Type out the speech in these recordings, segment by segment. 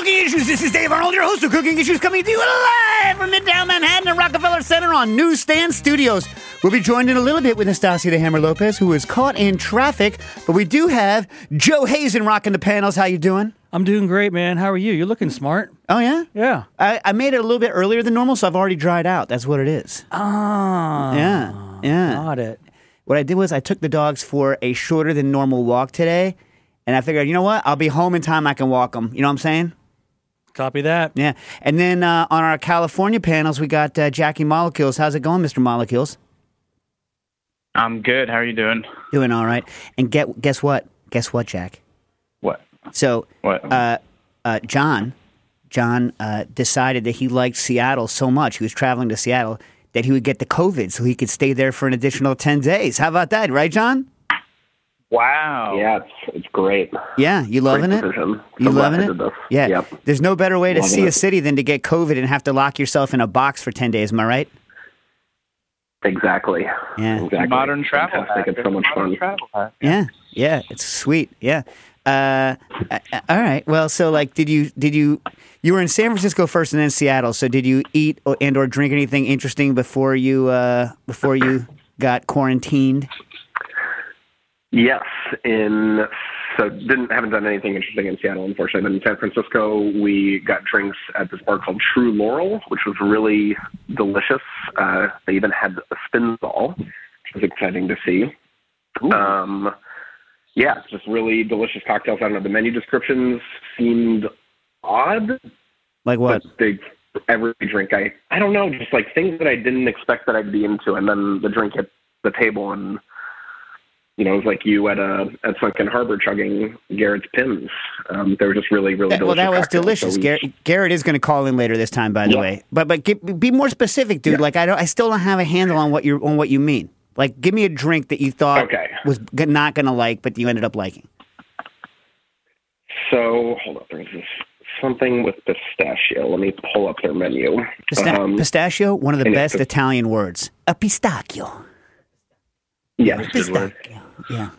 Cooking Issues. This is Dave Arnold, your host of Cooking Issues, coming to you live from Midtown Manhattan at Rockefeller Center on Newsstand Studios. We'll be joined in a little bit with Nastasia the Hammer Lopez, who is caught in traffic, but we do have Joe Hazen rocking the panels. How you doing? I'm doing great, man. How are you? You're looking smart. Oh yeah, Yeah. I, I made it a little bit earlier than normal, so I've already dried out. That's what it is. Ah. Yeah, yeah. Got it. What I did was I took the dogs for a shorter than normal walk today, and I figured, you know what? I'll be home in time. I can walk them. You know what I'm saying? Copy that. Yeah. And then uh, on our California panels, we got uh, Jackie Molecules. How's it going, Mr. Molecules? I'm good. How are you doing? Doing all right. And get guess what? Guess what, Jack? What? So, What? uh, uh, John, John uh, decided that he liked Seattle so much. He was traveling to Seattle that he would get the COVID, so he could stay there for an additional ten days. How about that, right, John? Wow. Yeah, it's it's great. Yeah, you loving Great it? decision. You I'm loving it? this. Yeah. Yep. There's no better way to Loving see a city than to get COVID and have to lock yourself in a box for 10 days. Am I right? Exactly. Yeah. Exactly. Modern travel. Fantastic. hack. It's so much fun. travel hack. Yeah. Yeah. It's sweet. Yeah. Uh, uh, all right. Well, so like, did you, did you, you were in San Francisco first and then Seattle. So did you eat or, and or drink anything interesting before you, uh, before you got quarantined? Yes. In so didn't haven't done anything interesting in Seattle, unfortunately. But in San Francisco, we got drinks at this bar called True Laurel, which was really delicious. Uh, they even had a Spinzall, which was exciting to see. Um, yeah, just really delicious cocktails. I don't know. The menu descriptions seemed odd, Like what? they every drink I I don't know, just like things that I didn't expect that I'd be into, and then the drink hit the table, and you know, it was like you at a at Sunken Harbor chugging Garrett's Pimm's. Um, they were just really really That- well, delicious. that was cocktails. delicious. So Garrett, Garrett is going to call in later this time, by the Yeah. way. But but get, be more specific, dude. Yeah. Like I don't, I still don't have a handle on what you on what you mean. Like, give me a drink that you thought Okay. was g- not going to like, but you ended up liking. So hold up, there's this something with pistachio. Let me pull up their menu. Pista- Um, pistachio, one of the best Italian words. A pistachio. yes. Yeah.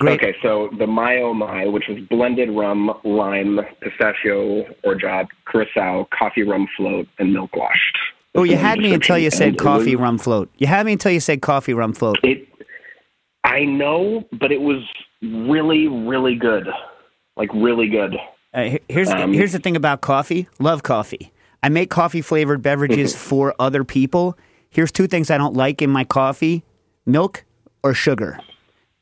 Great. Okay, so the Mayo Mai, which was blended rum, lime, pistachio, orgeat, curacao, coffee rum float, and milk washed. Oh, you had me until you said coffee was- rum float. You had me until you said coffee rum float. It, I know, but it was really, really good. Like really good. Uh, here's Um, here's the thing about coffee. Love coffee. I make coffee flavored beverages for other people. Here's two things I don't like in my coffee: milk or sugar.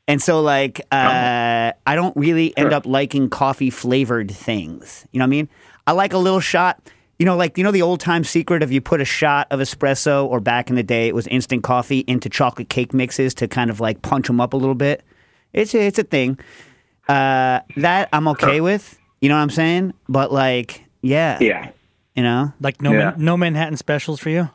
And so, like, uh, I don't really end up liking coffee flavored things. You know what I mean? I like a little shot. You know, like you know the old time secret of you put a shot of espresso, or back in the day it was instant coffee into chocolate cake mixes to kind of like punch them up a little bit. It's a, it's a thing. Uh, that I'm okay with. You know what I'm saying? But like, yeah, Yeah. you know, Like no Yeah. Man- no Manhattan specials for you?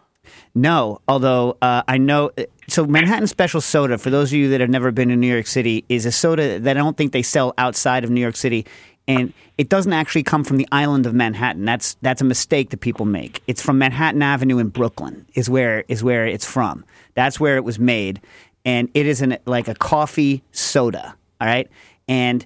no. Although uh, I know, so Manhattan Special Soda. For those of you that have never been to New York City, is a soda that I don't think they sell outside of New York City, and it doesn't actually come from the island of Manhattan. That's that's a mistake that people make. It's from Manhattan Avenue in Brooklyn. Is where is where it's from. That's where it was made, and it is an like a coffee soda. All right, and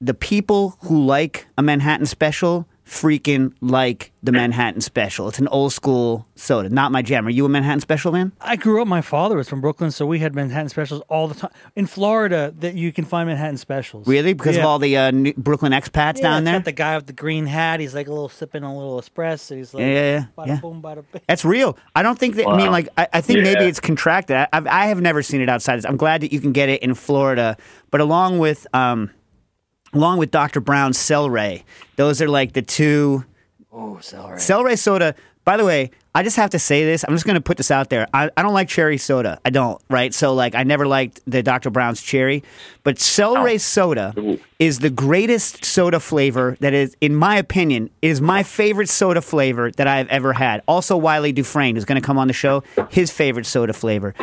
the people who like a Manhattan special freaking like the Manhattan special. It's an old school soda, not my jam. Are you a Manhattan special man? I grew up. My father was from Brooklyn, so we had Manhattan specials all the time. In Florida, that you can find Manhattan specials. Really? Because of all the uh, New- Brooklyn expats Yeah, down there? got the guy with the green hat. He's like a little sipping a little espresso. He's like, Yeah, yeah, yeah, Bada yeah. boom, bada bing. That's real. I don't think that. I mean, like, I, I think maybe it's contracted. I, I've, I have never seen it outside. I'm glad that you can get it in Florida, but along with, um, along with Dr. Brown's Cel-Ray, those are like the two. Oh, celery. Celery soda. By the way, I just have to say this. I'm just going to put this out there. I, I don't like cherry soda. I don't, right? So, like, I never liked the Dr. Brown's cherry. But celery oh. soda is the greatest soda flavor that is, in my opinion, is my favorite soda flavor that I've ever had. Also, Wylie Dufresne, who's going to come on the show, his favorite soda flavor.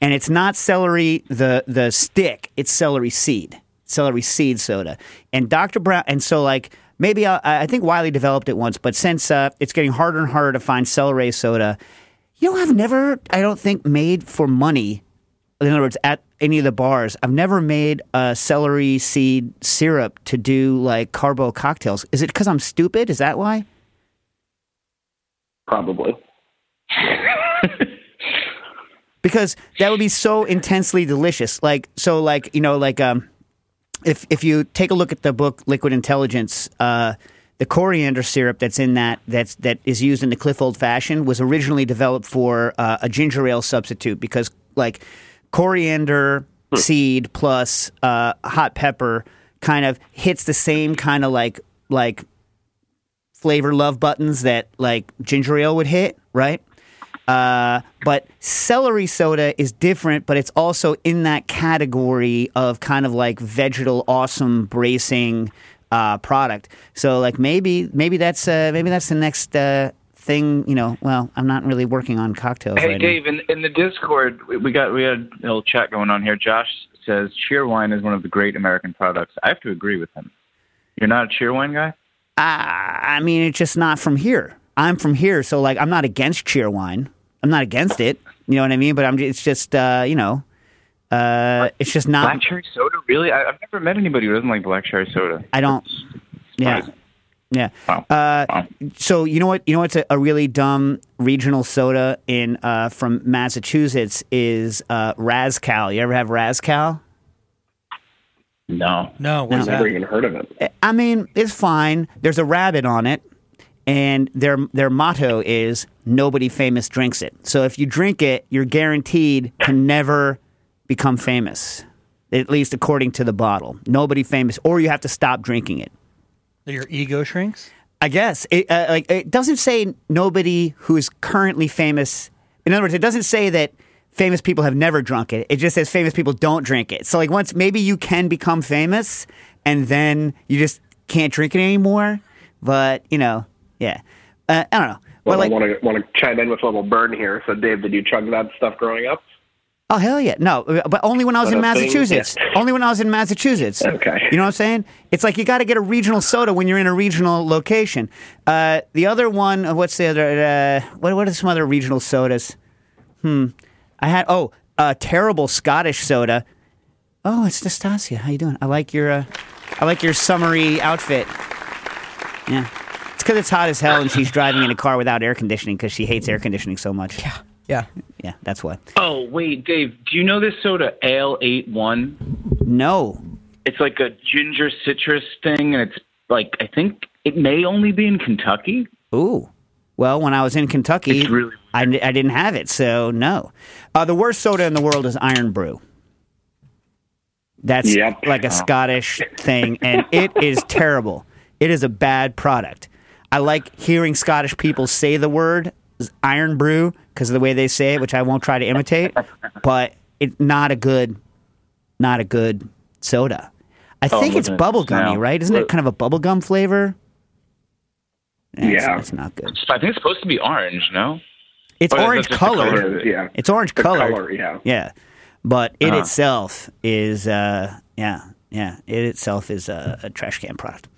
And it's not celery, the, the stick, it's celery seed. Celery seed soda. And Dr. Brown, and so, like, maybe I, I think Wylie developed it once, but since uh, it's getting harder and harder to find celery soda, you know, I've never, I don't think, made for money in other words, at any of the bars, I've never made a celery seed syrup to do like carbo cocktails. Is it because I'm stupid? Is that why? Probably. because that would be so intensely delicious. Like so, like you know, like um, if if you take a look at the book Liquid Intelligence, uh, the coriander syrup that's in that that's that is used in the Cliff Old Fashioned was originally developed for uh, a ginger ale substitute because like coriander seed plus uh, hot pepper kind of hits the same kind of like like flavor love buttons that like ginger ale would hit, right? Uh, but celery soda is different, but it's also in that category of kind of like vegetal awesome bracing uh, product. So like maybe maybe that's uh, maybe that's the next uh, thing. You know, well, I'm not really working on cocktails Hey, right Dave, in, in the Discord, we- got we had a little chat going on here. Josh says Cheerwine is one of the great American products. I have to agree with him. You're not a Cheerwine guy? I, I mean, it's just not from here. I'm from here, so like I'm not against Cheerwine. I'm not against it. You know what I mean? But I'm. It's just uh, you know, uh, it's just not. Black cherry soda? Really? I, I've never met anybody who doesn't like black cherry soda. I don't. Yeah. surprising. Yeah. Wow. Uh, Wow. so you know what? You know what's a, a really dumb regional soda in uh, from Massachusetts is uh, Razcal. You ever have Razcal? No. No, what's I've Never even heard of it. I mean, it's fine. There's a rabbit on it, and their their motto is nobody famous drinks it. So if you drink it, you're guaranteed to never become famous. At least according to the bottle, nobody famous, or you have to stop drinking it. Your ego shrinks. I guess it uh, like it doesn't say nobody who is currently famous. In other words, it doesn't say that famous people have never drunk it. It just says famous people don't drink it. So like once maybe you can become famous and then you just can't drink it anymore. But you know, yeah, uh, I don't know. Well, Well, like I want to want to chime in with a little burn here. So, Dave, did you chug that stuff growing up? oh hell yeah, no, but only when I was in Massachusetts. yeah. Only when I was in Massachusetts. Okay. You know what I'm saying? It's like you got to get a regional soda when you're in a regional location. Uh, the other one, uh, what's the other? Uh, what what are some other regional sodas? Hmm. I had oh, a terrible Scottish soda. Oh, it's Nastasia. How you doing? I like your uh, I like your summery outfit. Yeah. It's because it's hot as hell and she's driving in a car without air conditioning because she hates air conditioning so much. Yeah. Yeah. Yeah, that's what. Oh, wait, Dave, do you know this soda, Ale-8-One? No. It's like a ginger citrus thing, and it's like, I think it may only be in Kentucky. Ooh. Well, when I was in Kentucky, really I, I didn't have it, so no. Uh, the worst soda in the world is Irn-Bru. That's Yep. like a Scottish thing, and it is terrible. It is a bad product. I like hearing Scottish people say the word Irn-Bru because of the way they say it, which I won't try to imitate. But it's not a good, not a good soda. I Oh, think it's looking bubblegummy, now. right? Isn't it kind of a bubblegum flavor? It's- Yeah. it's not good. I think it's supposed to be orange, no? It's yeah, orange that's colored. color. It is, yeah. It's orange colored. color, yeah. Yeah. But it Uh-huh. itself is uh yeah, yeah. It itself is a, a trash can product.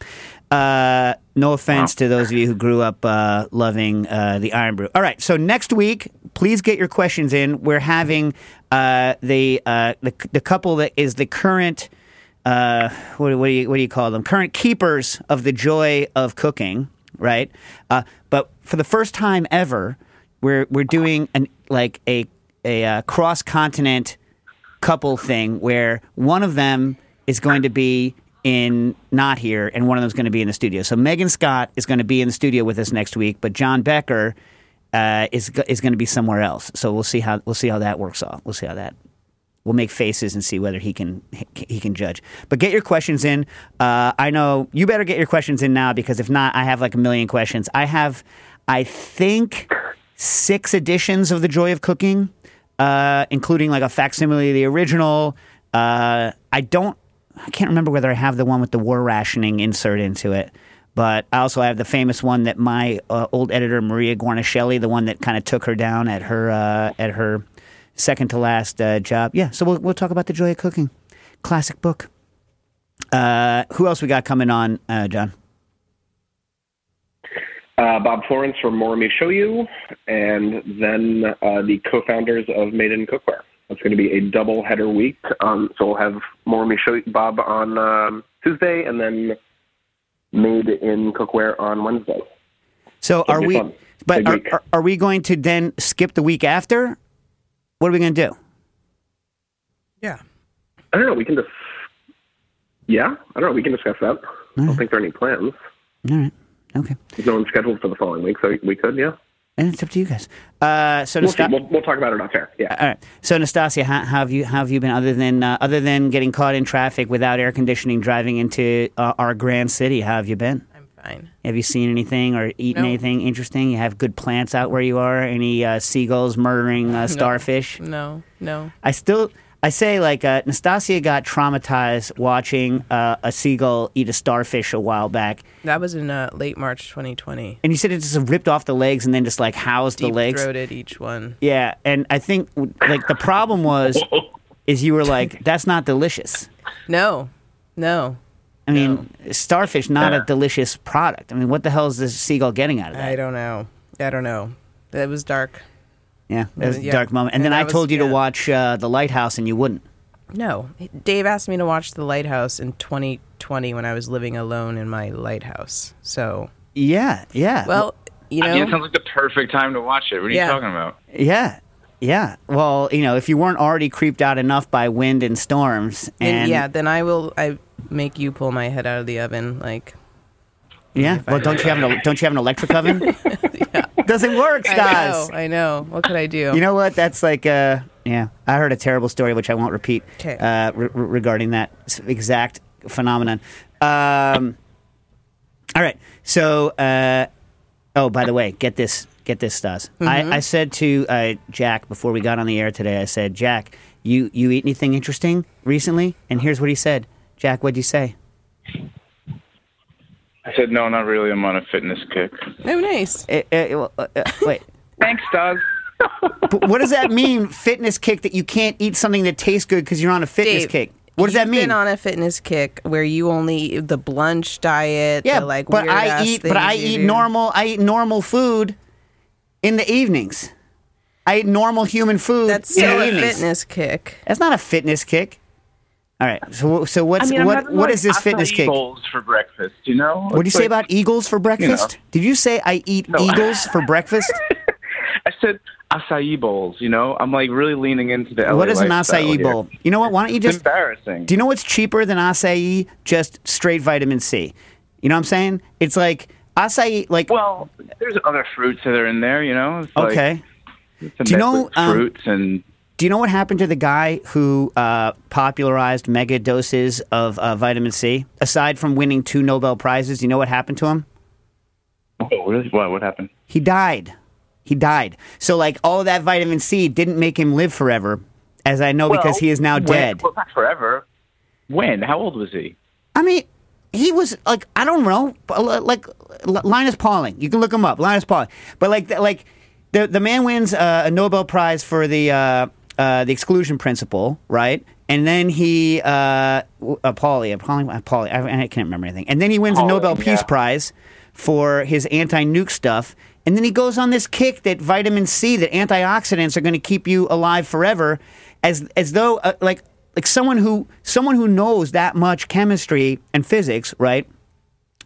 Uh no offense to those of you who grew up uh loving uh the Irn-Bru. All right, so next week, please get your questions in. We're having uh the uh the the couple that is the current uh, what, what do you what do you call them? Current keepers of the joy of cooking, right? But for the first time ever, we're we're doing an like a a cross continent couple thing where one of them is going to be in not here and one of them is going to be in the studio. So Megan Scott is going to be in the studio with us next week, but John Becker uh, is is going to be somewhere else. So we'll see how we'll see how that works out. We'll see how that we'll make faces and see whether he can he can judge. But get your questions in. Uh, I know you better get your questions in now because if not, I have like a million questions. I have, I think, six editions of The Joy of Cooking, uh, including like a facsimile of the original. Uh, I don't, I can't remember whether I have the one with the war rationing insert into it. But I also have the famous one that my uh, old editor Maria Guarnaschelli, the one that kind of took her down at her uh, at her second to last uh, job. Yeah, so we'll we'll talk about the joy of cooking, classic book. Uh, who else we got coming on, uh, John? Uh, Bob Florence from Morimi Show You, and then the co-founders of Made in Cookware. It's going to be a double header week. Um, so we'll have more Michaud Bob on um, Tuesday and then made in cookware on Wednesday. So It'll are we? fun. But are, are, are we going to then skip the week after? What are we going to do? Yeah. I don't know. We can just, yeah, I don't know. We can discuss that. I don't think there are any plans. All right. Okay. There's no one scheduled for the following week, so we could, yeah. And it's up to you guys. Uh, so We'll. Nasta- we'll, we'll talk about it off air. Yeah. all right. So Nastasia, how, how have you how have you been other than uh, other than getting caught in traffic without air conditioning driving into uh, our grand city? How have you been? I'm fine. Have you seen anything or eaten No. anything interesting? You have good plants out where you are. Any uh, seagulls murdering uh, starfish? No, no. I still I say like uh, Nastasia got traumatized watching uh, a seagull eat a starfish a while back, That was in uh, late March 2020. and you said it just ripped off the legs and then just like housed the Deep legs. throated each one. Yeah, and I think like the problem was is you were like that's not delicious. No, no. I mean, starfish not a delicious product. I mean, what the hell is this seagull getting out of that? I don't know. I don't know. It was dark. Yeah, that was a Yeah. dark moment. And, And then I was- told you to watch uh, the Lighthouse, and you wouldn't. No. Dave asked me to watch The Lighthouse in 2020 when I was living alone in my lighthouse. So, Yeah, yeah. well, you know, I mean, it sounds like the perfect time to watch it. What are Yeah. you talking about? Yeah. Yeah. Well, you know, if you weren't already creeped out enough by wind and storms and and yeah, then I will. I make you pull my head out of the oven. Like, Yeah. Well, don't you have an don't you have an electric oven? Doesn't work, I Stas. know, I know. What could I do? You know what? That's like uh yeah. I heard a terrible story which I won't repeat 'Kay. uh, re- re- regarding that exact phenomenon. Um, all right. So, uh, oh, by the way, get this, get this, Stas. I, I said to uh, Jack before we got on the air today. I said, Jack, you you eat anything interesting recently? And here's what he said. Jack, what'd you say? I said no, not really. I'm on a fitness kick. oh, nice. Uh, uh, uh, uh, wait. Thanks, Doug. But what does that mean? Fitness kick that you can't eat something that tastes good because you're on a fitness Dave, kick. What does you've that mean? Been on a fitness kick where you only eat the blunch diet. yeah, the, like but I eat, but I eat do. normal. I eat normal food in the evenings. I eat normal human food That's in still the a evenings. fitness kick. That's not a fitness kick. All right. So so what's what what is this fitness kick? Bowls for breakfast. You know. What do you say like- about eagles for breakfast? Did you say I eat No. eagles for breakfast? I said acai bowls. You know, I'm like really leaning into the. LA what is an acai here. bowl? You know what? Why don't you just? It's embarrassing. Do you know what's cheaper than acai? Just straight vitamin C. You know what I'm saying? It's like acai like well, there's other fruits that are in there. You know. It's like- okay. it's a Do you know, um, fruits and Do you know what happened to the guy who uh, popularized mega doses of uh, vitamin C? Aside from winning two Nobel prizes, do you know what happened to him? oh, really? What? What happened? He died. He died. So, like, all of that vitamin C didn't make him live forever, as I know because he is now when- dead. Well, not forever. When? How old was he? I mean, he was like I don't know, like Linus Pauling. You can look him up, Linus Pauling. But like, like the the man wins uh, a Nobel Prize for the uh, uh, the exclusion principle, right? And then he uh, w- uh, Pauli, uh, uh, Pauli, I, I can't remember anything. And then he wins a Nobel Peace. Prize for his anti-nuke stuff. And then he goes on this kick that vitamin C, that antioxidants are going to keep you alive forever, as as though uh, like like someone who someone who knows that much chemistry and physics, right,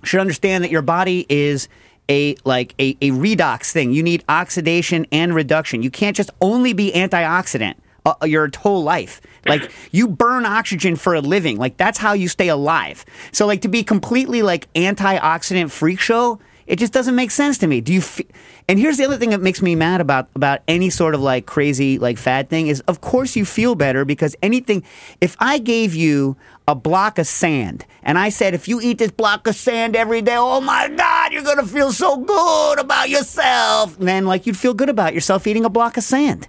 should understand that your body is a like a, a redox thing. You need oxidation and reduction. You can't just only be antioxidant uh, your whole life. Like you burn oxygen for a living. Like that's how you stay alive. So like to be completely like antioxidant freak show, it just doesn't make sense to me. Do you? F- and here's the other thing that makes me mad about about any sort of like crazy like fad thing is, of course you feel better because anything. If I gave you a block of sand and I said, if you eat this block of sand every day, oh my God, you're gonna feel so good about yourself. then like you'd feel good about yourself eating a block of sand.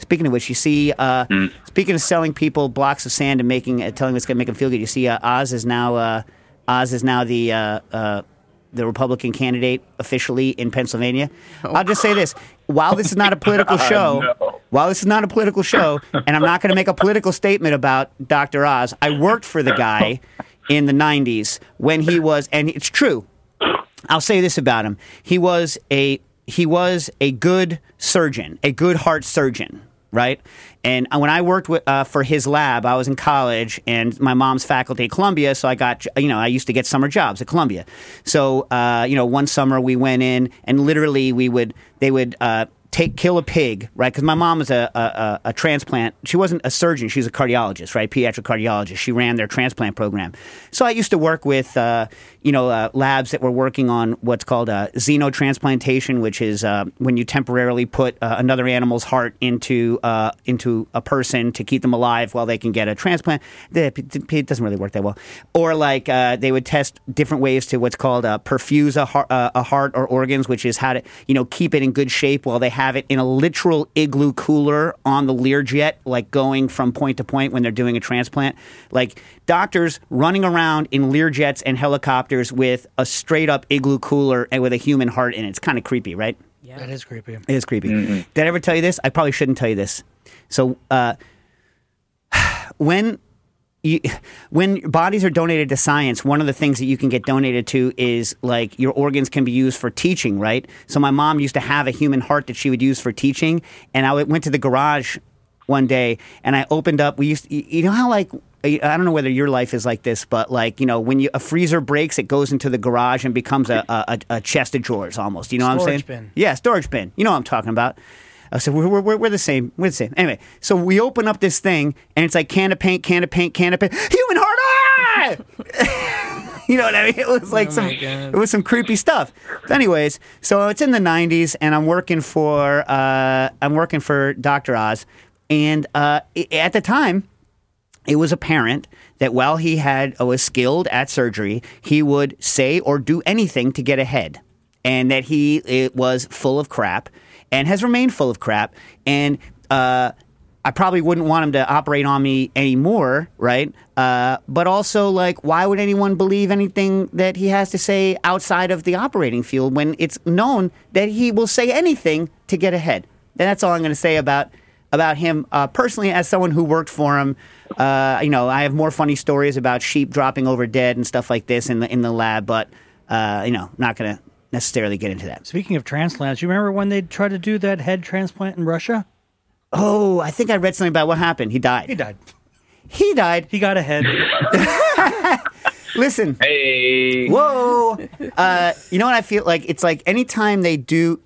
Speaking of which, you see, uh, speaking of selling people blocks of sand and making, uh, telling them it's going to make them feel good, you see, uh, Oz is now, uh, Oz is now the, uh, uh, the Republican candidate officially in Pennsylvania. Oh. I'll just say this: while this is not a political show, no. while this is not a political show, and I'm not going to make a political statement about Dr. Oz, I worked for the guy in the '90s when he was, and it's true. I'll say this about him: he was a he was a good surgeon, a good heart surgeon. Right? And uh, when I worked with, uh, for his lab, I was in college, and my mom's faculty at Columbia, so I got, you know, I used to get summer jobs at Columbia. So, uh, you know, one summer we went in, and literally we would, they would. Uh, take kill a pig, right? Because my mom was a, a, a transplant. She wasn't a surgeon; she was a cardiologist, right? Pediatric cardiologist. She ran their transplant program. So I used to work with, uh, you know, uh, labs that were working on what's called uh, xenotransplantation, which is uh, when you temporarily put uh, another animal's heart into uh, into a person to keep them alive while they can get a transplant. It doesn't really work that well. Or like they would test different ways to what's called perfuse a heart, a heart or organs, which is how to you know keep it in good shape while they have it in a literal igloo cooler on the Learjet, like going from point to point when they're doing a transplant. Like doctors running around in Learjets and helicopters with a straight up igloo cooler and with a human heart in it. It's kind of creepy, right? Yeah. That is creepy. It is creepy. Did I ever tell you this? I probably shouldn't tell you this. So, uh, when you, when bodies are donated to science, one of the things that you can get donated to is like your organs can be used for teaching, right? So my mom used to have a human heart that she would use for teaching, and I went to the garage one day and I opened up. We used, you you know how like. I don't know whether your life is like this, but like you know, when you, a freezer breaks, it goes into the garage and becomes a, a, a chest of drawers almost. You know what I'm saying? Storage bin. Yeah, storage bin. You know what I'm talking about. I said, we're, we're, we're the same. We're the same. Anyway, so we open up this thing, and it's like can of paint, can of paint, can of paint, human heart. Ah! you know what I mean? It was like Oh some, God. it was some creepy stuff. But anyways, so it's in the '90s, and I'm working for, uh, I'm working for Dr. Oz, and uh, at the time, it was apparent that while he had uh, was skilled at surgery, he would say or do anything to get ahead, and that he was full of crap and has remained full of crap. And uh, I probably wouldn't want him to operate on me anymore, right? Uh, but also, like, why would anyone believe anything that he has to say outside of the operating field when it's known that he will say anything to get ahead? And that's all I'm going to say about about him uh, personally as someone who worked for him. Uh, you know, I have more funny stories about sheep dropping over dead and stuff like this in the in the lab, but uh, you know, not going to necessarily get into that. Speaking of transplants, you remember when they tried to do that head transplant in Russia? Oh, I think I read something about what happened. He died. He died. died. He died. He got a head. Listen. Hey. Whoa. Uh, you know what I feel like? It's like anytime they do,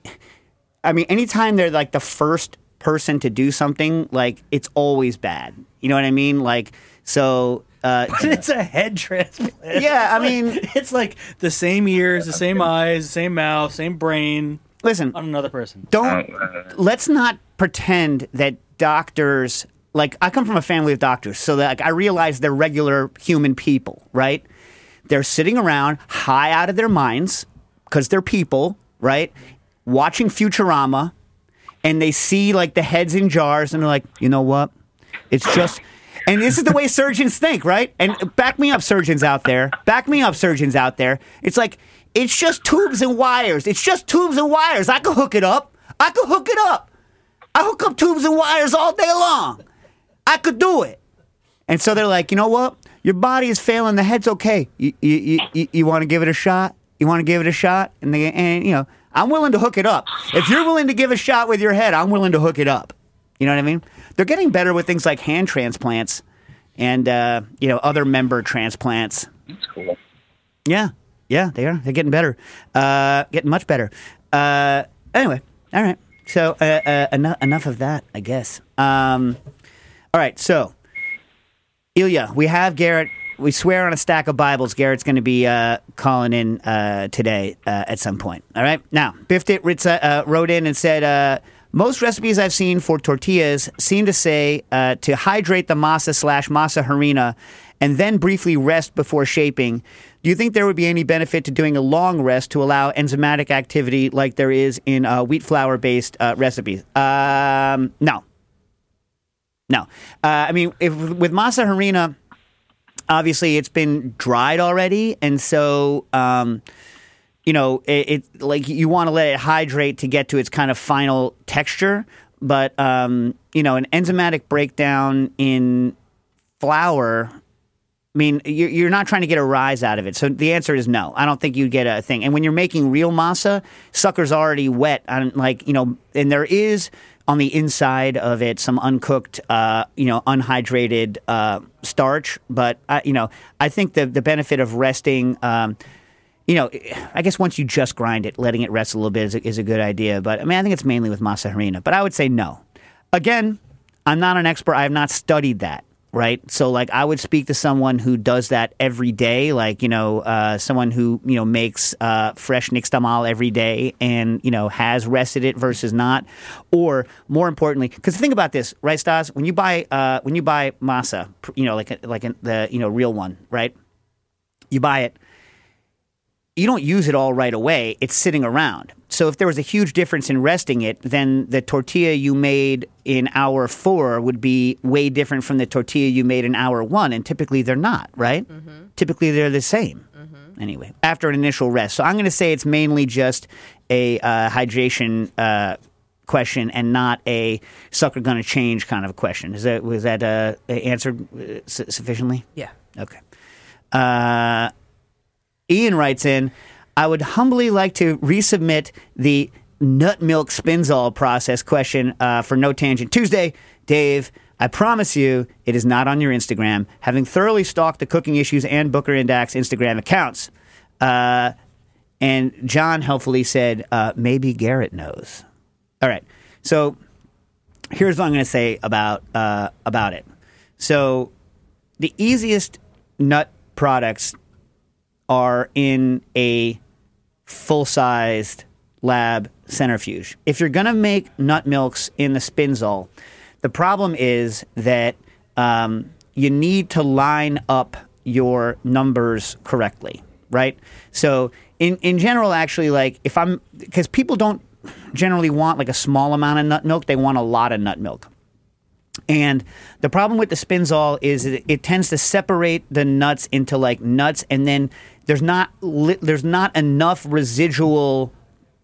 I mean, anytime they're like the first person to do something, like it's always bad. You know what I mean? Like, so. Uh, it's a head transplant. Yeah, I like- mean- it's like the same ears, the same eyes, same mouth, same brain listen, on another person. don't let's not pretend that doctors like I come from a family of doctors, so that like, I realize they're regular human people, right? They're sitting around high out of their minds because they're people, right? Watching Futurama, and they see like the heads in jars, and they're like, you know what? It's just. And this is the way surgeons think, right? And back me up, surgeons out there. Back me up, surgeons out there. It's like, it's just tubes and wires. It's just tubes and wires. I could hook it up. I could hook it up. I hook up tubes and wires all day long. I could do it. And so they're like, you know what? Your body is failing. The head's okay. You, you, you, you, want to give it a shot? You want to give it a shot? And they, and you know, I'm willing to hook it up. If you're willing to give a shot with your head, I'm willing to hook it up. You know what I mean? They're getting better with things like hand transplants and uh, you know other member transplants. That's cool. Yeah, yeah, they are. They're getting better, uh, getting much better. Uh, anyway, all right. So uh, uh, enough, enough of that, I guess. Um, all right. So, Ilya, we have Garrett. We swear on a stack of Bibles. Garrett's going to be uh, calling in uh, today uh, at some point. All right. Now, Biftit Ritza, uh, wrote in and said. Most recipes I've seen for tortillas seem to say uh, to hydrate the masa slash masa harina and then briefly rest before shaping. Do you think there would be any benefit to doing a long rest to allow enzymatic activity like there is in uh, wheat flour based uh, recipes? Um, no. No. Uh, I mean, if, with masa harina, obviously it's been dried already. And so. Um, you know, it, it like you want to let it hydrate to get to its kind of final texture. But um, you know, an enzymatic breakdown in flour I mean, you're, not trying to get a rise out of it. So the answer is no. I don't think you get a thing. And when you're making real masa, sucker's already wet. On like you know, and there is on the inside of it some uncooked, uh, you know, unhydrated uh, starch. But I, you know, I think the the benefit of resting. Um, you know, I guess once you just grind it, letting it rest a little bit is a, is a good idea. But I mean, I think it's mainly with masa harina. But I would say no. Again, I'm not an expert. I have not studied that right? So like I would speak to someone who does that every day, like you know, uh, someone who you know makes uh, fresh nixtamal every day and you know has rested it versus not, or more importantly, because think about this, right, Stas? When you buy uh, when you buy masa, you know, like like the you know real one, right? You buy it. You don't use it all right away. It's sitting around. So if there was a huge difference in resting it, then the tortilla you made in hour four would be way different from the tortilla you made in hour one. And typically they're not, right? Mm-hmm. Typically they're the same. Mm-hmm. Anyway, after an initial rest. So I'm going to say it's mainly just a uh, hydration uh, question and not a sucker going to change kind of a question. Is that was that uh, answered uh, sufficiently? Yeah. Okay. Ian writes in. I would humbly like to resubmit the nut milk spinzall process question uh, for No Tangent Tuesday. Dave, I promise you it is not on your Instagram. Having thoroughly stalked the Cooking Issues and Booker and Dax Instagram accounts. Uh, and John helpfully said, uh, maybe Garrett knows. All right. So here's what I'm going to say about, uh, about it. So the easiest nut products are in a full sized lab centrifuge. If you're going to make nut milks in the spinzall, the problem is that um, you need to line up your numbers correctly, right? So, in, in general, actually, like if I'm, because people don't generally want like a small amount of nut milk, they want a lot of nut milk. And the problem with the spinzall is it, it tends to separate the nuts into like nuts, and then there's not li- there's not enough residual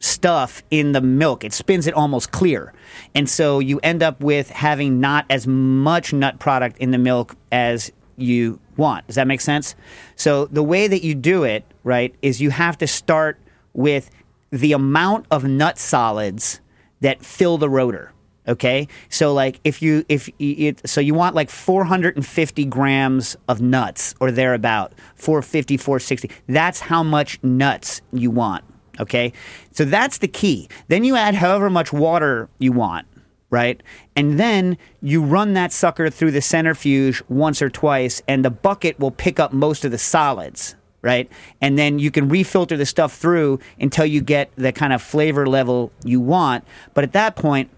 stuff in the milk. It spins it almost clear, and so you end up with having not as much nut product in the milk as you want. Does that make sense? So the way that you do it, right, is you have to start with the amount of nut solids that fill the rotor. Okay, so like if you if it so you want like 450 grams of nuts or thereabout, 450, 460. That's how much nuts you want. Okay, so that's the key. Then you add however much water you want, right? And then you run that sucker through the centrifuge once or twice, and the bucket will pick up most of the solids right? And then you can refilter the stuff through until you get the kind of flavor level you want. But at that point,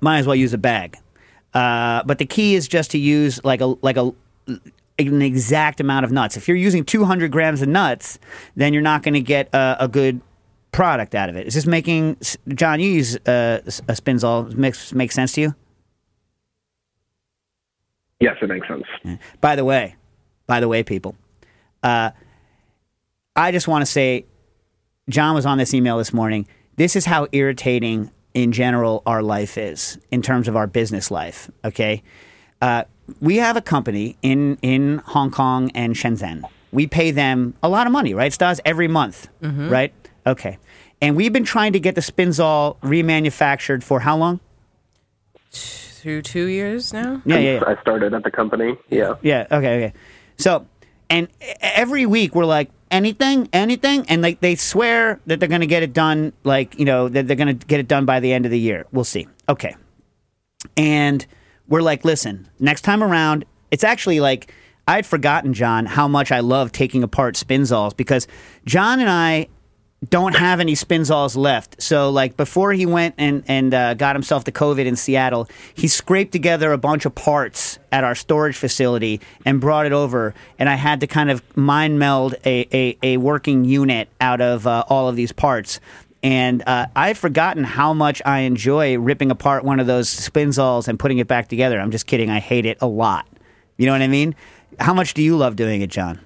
might as well use a bag. Uh, but the key is just to use like a like a an exact amount of nuts. If you're using 200 grams of nuts, then you're not going to get a, a, good product out of it. Is this making John? You use uh, a spinzall makes make sense to you? Yes, it makes sense. By the way, by the way, people, uh, I just want to say, John was on this email this morning. This is how irritating in general our life is in terms of our business life. Okay, uh, we have a company in in Hong Kong and Shenzhen. We pay them a lot of money, right? Stas every month, Mm-hmm. right? Okay, and we've been trying to get the Spinzall remanufactured for how long? Through two years now. Yeah, yeah, yeah. I started at the company. Yeah. Yeah. Okay. Okay. So, and every week we're like, anything, anything, and like they swear that they're going to get it done. Like you know that they're going to get it done by the end of the year. We'll see. Okay. And we're like, listen, next time around, it's actually like I'd forgotten, John, how much I love taking apart spinzalls because John and I don't have any spinzalls left. So like before he went and and uh, got himself the COVID in Seattle, he scraped together a bunch of parts at our storage facility and brought it over. And I had to kind of mind meld a a, a working unit out of uh, all of these parts. And uh, I've forgotten how much I enjoy ripping apart one of those spinzalls and putting it back together. I'm just kidding. I hate it a lot. You know what I mean? How much do you love doing it, John?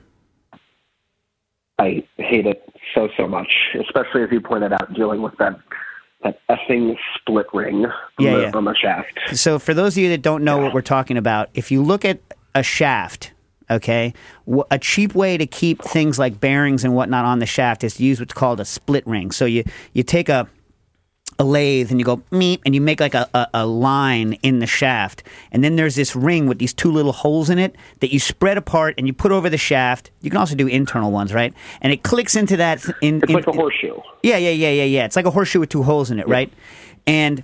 I hate it so so much, especially as you pointed out, dealing with that that effing split ring on, Yeah, the, yeah. on the shaft. So, for those of you that don't know what we're talking about, if you look at a shaft, Okay, a cheap way to keep things like bearings and whatnot on the shaft is to use what's called a split ring. So you you take a a lathe and you go meep and you make like a, a, a line in the shaft and then there's this ring with these two little holes in it that you spread apart and you put over the shaft you can also do internal ones right and it clicks into that in, It's in- like a horseshoe. yeah, yeah, yeah, yeah, yeah. It's like a horseshoe with two holes in it, right? And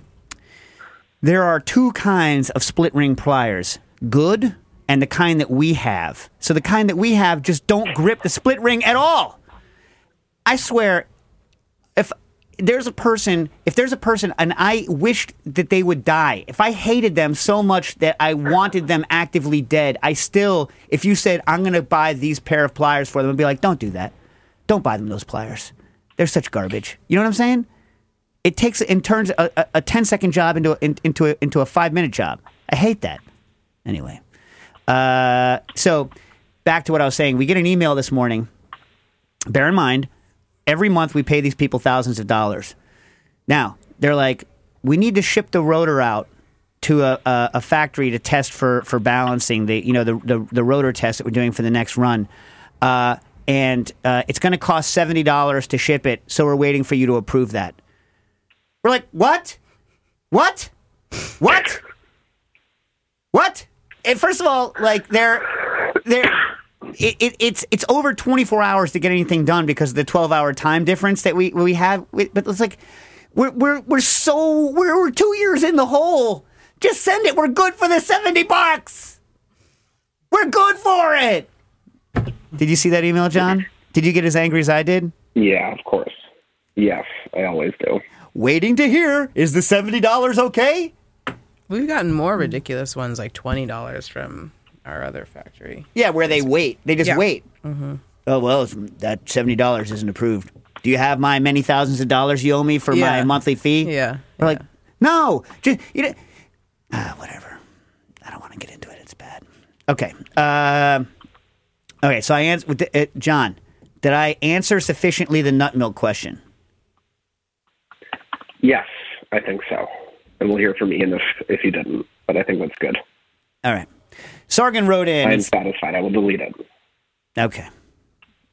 there are two kinds of split ring pliers good and the kind that we have. So the kind that we have just don't grip the split ring at all. I swear, there's a person, if there's a person, and I wished that they would die, if I hated them so much that I wanted them actively dead, I still, if you said, I'm going to buy these pair of pliers for them, I'd be like, don't do that. Don't buy them those pliers. They're such garbage. You know what I'm saying? It takes and turns a, a, a 10 second job into a, in- into a, into a five minute job. I hate that. Anyway, uh, so back to what I was saying. We get an email this morning. Bear in mind, every month we pay these people thousands of dollars. Now they're like, we need to ship the rotor out to a, a, a factory to test for, for balancing the you know the, the the rotor test that we're doing for the next run, uh, and uh, it's going to cost seventy dollars to ship it. So we're waiting for you to approve that. We're like, what? What? What? What? And first of all, like they're they're it, it, it's it's over 24 hours to get anything done because of the 12 hour time difference that we we have. But it's like we're we're we're so we're, we're two years in the hole. Just send it. We're good for the 70 bucks. We're good for it. Did you see that email, John? Did you get as angry as I did? Yeah, of course. Yes, I always do. Waiting to hear. Is the $70 okay? We've gotten more ridiculous ones, like twenty dollars from our other factory. Yeah, where they wait. They just Yeah. wait. Oh well, it's, that seventy dollars isn't approved. Do you have my many thousands of dollars you owe me for my Yeah. monthly fee? Yeah, We're like, yeah. no, just you know, ah, whatever. I don't want to get into it. It's bad. Okay. Uh, okay. So I answered, uh, John. Did I answer sufficiently the nut milk question? Yes, I think so. And we'll hear from Ian if, if you didn't. But I think that's good. All right. Sargon wrote in. I am satisfied. I will delete it. Okay.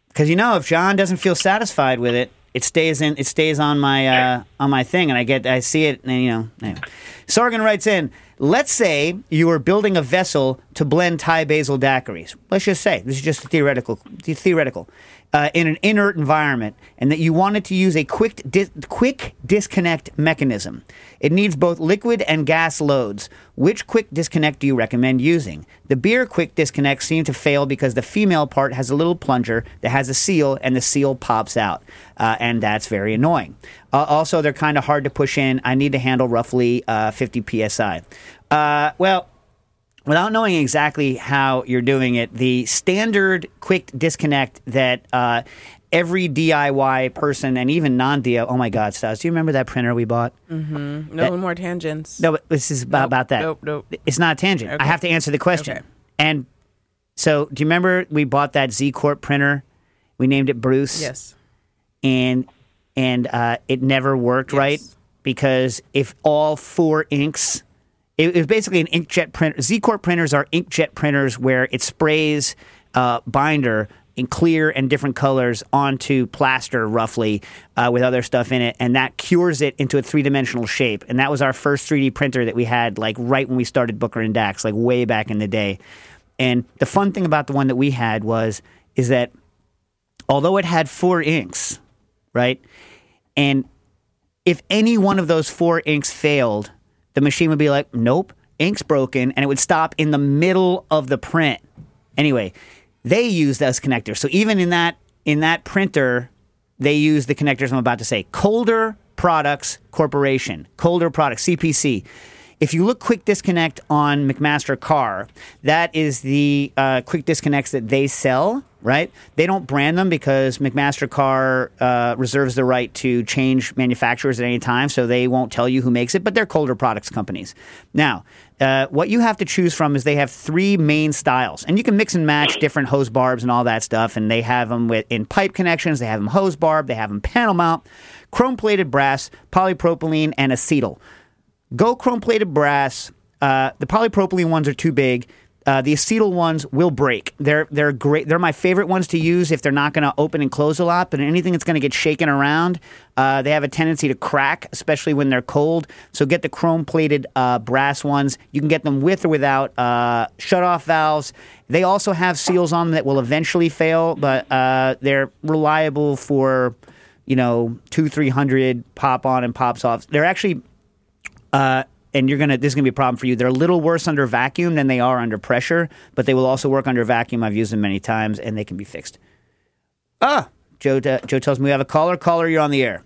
Because you know, if John doesn't feel satisfied with it, it stays in. It stays on my uh, on my thing, and I get I see it, and you know. Anyway. Sargon writes in. Let's say you are building a vessel to blend Thai basil daiquiris. Let's just say this is just theoretical. Theoretical. Uh, in an inert environment, and that you wanted to use a quick dis- quick disconnect mechanism. It needs both liquid and gas loads. Which quick disconnect do you recommend using? The beer quick disconnect seemed to fail because the female part has a little plunger that has a seal, and the seal pops out, uh, and that's very annoying. Uh, also, they're kind of hard to push in. I need to handle roughly uh, 50 psi. Uh, well, without knowing exactly how you're doing it, the standard quick disconnect that uh, every DIY person and even non DIY, oh my God, Stas, do you remember that printer we bought? Mm-hmm. No more tangents. No, but this is about, Nope, about that. nope, nope. It's not a tangent. I have to answer the question. Okay. And so, do you remember we bought that Z Corp printer? We named it Bruce. Yes. And and uh, it never worked right because if all four inks, it, was basically an inkjet printer. Z Corp printers are inkjet printers where it sprays uh, binder in clear and different colors onto plaster roughly uh, with other stuff in it and that cures it into a three-dimensional shape and that was our first 3d printer that we had like right when we started booker and dax like way back in the day and the fun thing about the one that we had was is that although it had four inks right and if any one of those four inks failed, the machine would be like, nope, ink's broken, and it would stop in the middle of the print. Anyway, they use those connectors. So even in that in that printer, they use the connectors I'm about to say. Colder Products Corporation, Colder Products, CPC. If you look quick disconnect on McMaster-Carr, that is the uh, quick disconnects that they sell, right? They don't brand them because McMaster-Carr uh, reserves the right to change manufacturers at any time, so they won't tell you who makes it, but they're colder products companies. Now, uh, what you have to choose from is they have three main styles, and you can mix and match different hose barbs and all that stuff, and they have them with, in pipe connections, they have them hose barb, they have them panel mount, chrome plated brass, polypropylene, and acetyl. Go chrome plated brass. Uh, the polypropylene ones are too big. Uh, the acetyl ones will break. They're they're great. They're my favorite ones to use if they're not going to open and close a lot. But anything that's going to get shaken around, uh, they have a tendency to crack, especially when they're cold. So get the chrome plated uh, brass ones. You can get them with or without uh, shut off valves. They also have seals on them that will eventually fail, but uh, they're reliable for you know two three hundred pop on and pops off. They're actually uh, and you're gonna this is gonna be a problem for you. They're a little worse under vacuum than they are under pressure, but they will also work under vacuum. I've used them many times, and they can be fixed. Ah, Joe. Uh, Joe tells me we have a caller. Caller, you're on the air.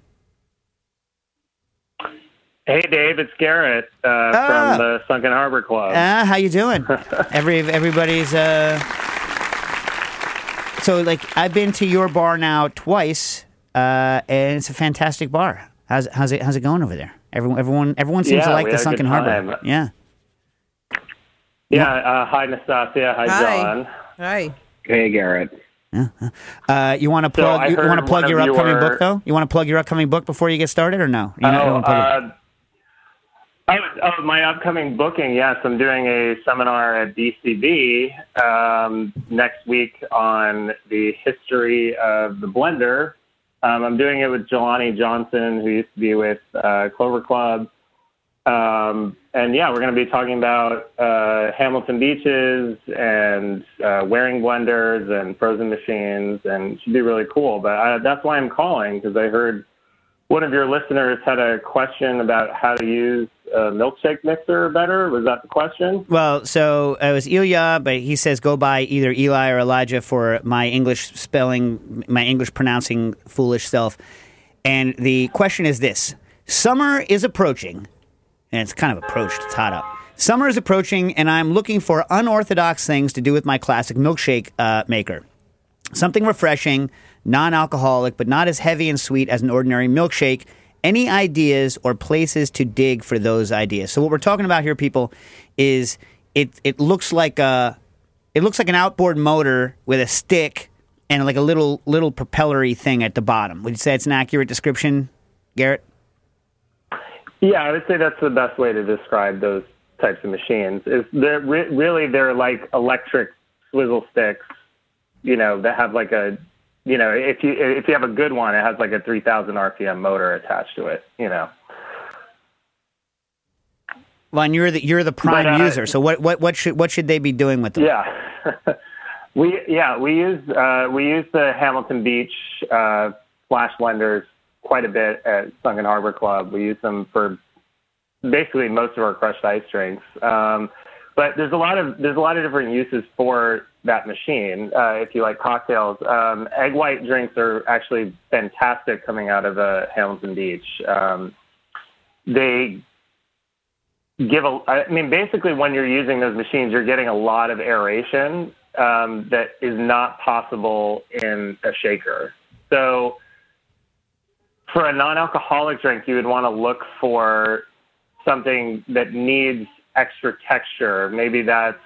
Hey, Dave, it's Garrett uh, Ah. from the Sunken Harbor Club. Ah, how you doing? Every everybody's. Uh... So like I've been to your bar now twice, uh, and it's a fantastic bar. How's how's it how's it going over there? Everyone everyone everyone seems to like the Sunken Harbor. time. Yeah. yeah, uh, hi, Nastasia. Hi, Hi. John. Hi. Hey, Garrett. Uh, you want to plug? I you want to plug your upcoming your- book though? You want to plug your upcoming book before you get started, or no? You don't Oh, wanna plug it? uh, oh, oh, my upcoming booking. Yes, I'm doing a seminar at BCB um, next week on the history of the blender. Um, I'm doing it with Jelani Johnson, who used to be with uh, Clover Club. Um, and yeah, we're going to be talking about uh, Hamilton beaches and uh, Waring blenders and frozen machines, and should be really cool. But I, that's why I'm calling because I heard one of your listeners had a question about how to use a milkshake mixer better. Was that the question? Well, so it was Ilya, but he says go by either Eli or Elijah for my English spelling, my English pronouncing foolish self. And the question is this Summer is approaching, and it's kind of approached, it's hot up. Summer is approaching, and I'm looking for unorthodox things to do with my classic milkshake uh, maker. Something refreshing, non alcoholic, but not as heavy and sweet as an ordinary milkshake. Any ideas or places to dig for those ideas? So what we're talking about here, people, is it it looks like a it looks like an outboard motor with a stick and like a little little propellery thing at the bottom. Would you say it's an accurate description, Garrett? Yeah, I would say that's the best way to describe those types of machines. Is they're re- really they're like electric swizzle sticks, you know, that have like a, you know, if you if you have a good one, it has like a 3,000 RPM motor attached to it. You know. Well, and you're the you're the prime But, uh, user. So what what what should what should they be doing with them? Yeah. we yeah we use uh, we use the Hamilton Beach uh, flash blenders quite a bit at Sunken Harbor Club. We use them for basically most of our crushed ice drinks. Um, but there's a lot of there's a lot of different uses for that machine. Uh, if you like cocktails, um, egg white drinks are actually fantastic coming out of uh, Hamilton Beach. Um, they give a i mean basically when you're using those machines you're getting a lot of aeration um, that is not possible in a shaker so for a non-alcoholic drink you would want to look for something that needs extra texture maybe that's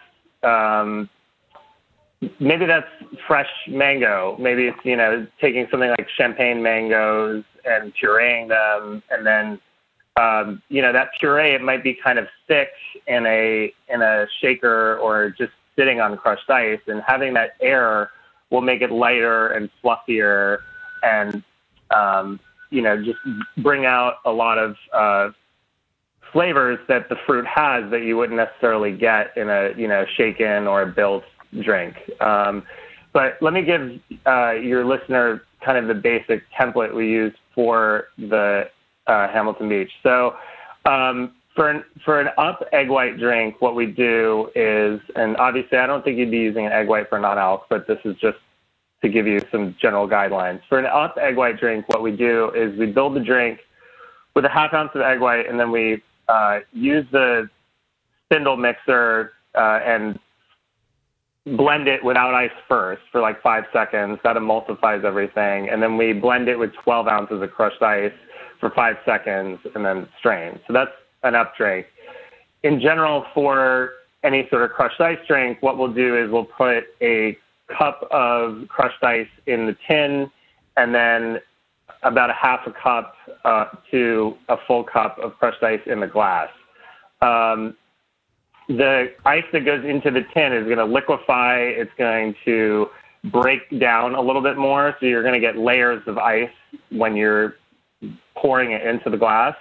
um, maybe that's fresh mango. Maybe it's you know taking something like champagne mangoes and pureeing them and then um, you know that puree it might be kind of thick in a in a shaker or just sitting on crushed ice and having that air will make it lighter and fluffier and um, you know just bring out a lot of uh, flavors that the fruit has that you wouldn't necessarily get in a you know shaken or built drink um, but let me give uh, your listener kind of the basic template we use for the uh, Hamilton Beach. So um, for an, for an up egg white drink, what we do is, and obviously I don't think you'd be using an egg white for non-alc, but this is just to give you some general guidelines. For an up egg white drink, what we do is we build the drink with a half ounce of egg white, and then we uh, use the spindle mixer uh, and blend it without ice first for like five seconds. That emulsifies everything, and then we blend it with 12 ounces of crushed ice for five seconds, and then strain. So that's an up drink. In general, for any sort of crushed ice drink, what we'll do is we'll put a cup of crushed ice in the tin, and then about a half a cup uh, to a full cup of crushed ice in the glass. Um, the ice that goes into the tin is going to liquefy. It's going to break down a little bit more, so you're going to get layers of ice when you're pouring it into the glass.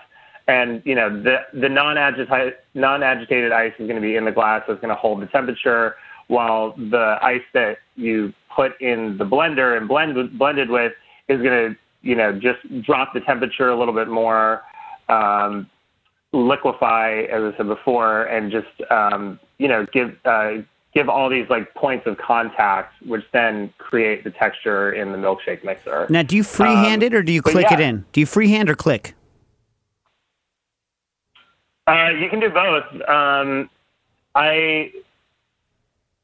And you know the the non-agitated non-agitated ice is going to be in the glass, so it's going to hold the temperature, while the ice that you put in the blender and blend blended with is going to you know just drop the temperature a little bit more. Um, liquefy, as I said before, and just um, you know give uh, give all these like points of contact, which then create the texture in the milkshake mixer. Now, do you freehand Um, it or do you click it in? Do you freehand or click? Uh, you can do both. Um, I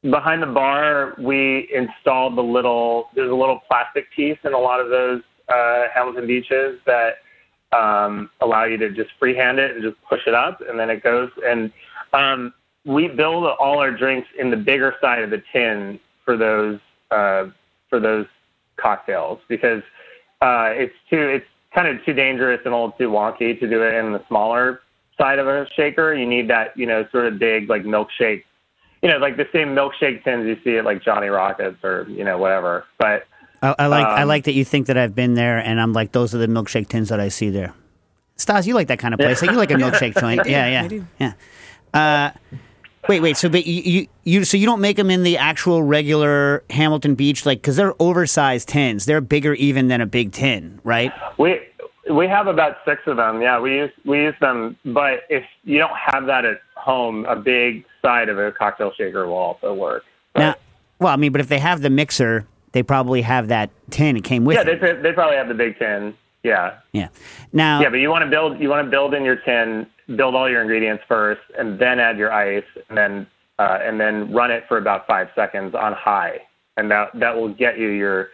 behind the bar we installed the little there's a little plastic piece in a lot of those uh, Hamilton beaches that um, allow you to just freehand it and just push it up and then it goes and um, we build all our drinks in the bigger side of the tin for those uh, for those cocktails because uh, it's too it's kind of too dangerous and a little too wonky to do it in the smaller side of a shaker. You need that you know sort of big like milkshake, you know like the same milkshake tins you see at like Johnny Rockets or you know whatever. But I, I like I Um, like that you think that I've been there, and I'm like, those are the milkshake tins that I see there. Stas, you like that kind of place? Like, you like a milkshake joint? Yeah, I yeah, do. yeah. Uh, wait, wait. So, but you, you, you, so you don't make them in the actual regular Hamilton Beach, like, because they're oversized tins. They're bigger even than a big tin, right? we we have about six of them. Yeah, we use we use them. But if you don't have that at home, a big side of a cocktail shaker will also work. Now, well, I mean, but if they have the mixer, they probably have that tin. It came with Yeah, it. they they probably have the big tin. Yeah. Yeah. Now, Yeah, but you want to build you want to build in your tin, build all your ingredients first, and then add your ice, and then uh, and then run it for about five seconds on high, and that that will get you your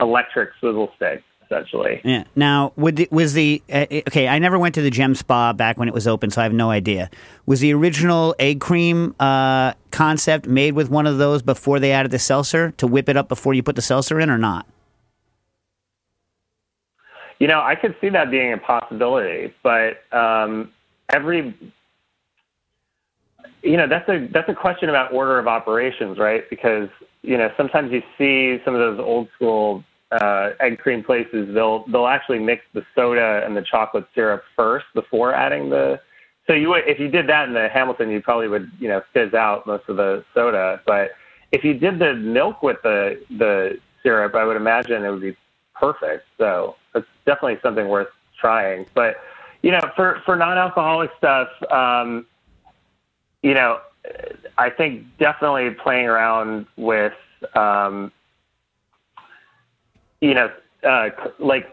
electric swivel stick essentially. Yeah. Now, would the, was the uh, okay? I never went to the Gem Spa back when it was open, so I have no idea. Was the original egg cream uh, concept made with one of those before they added the seltzer to whip it up before you put the seltzer in, or not? You know, I could see that being a possibility, but um, every you know that's a that's a question about order of operations, right? Because you know sometimes you see some of those old school uh, egg cream places they'll they'll actually mix the soda and the chocolate syrup first before adding the. So you would if you did that in the Hamilton, you probably would you know fizz out most of the soda. But if you did the milk with the the syrup, I would imagine it would be perfect. So it's definitely something worth trying. But you know, for for non-alcoholic stuff, um, you know, I think definitely playing around with, um, you know, uh, like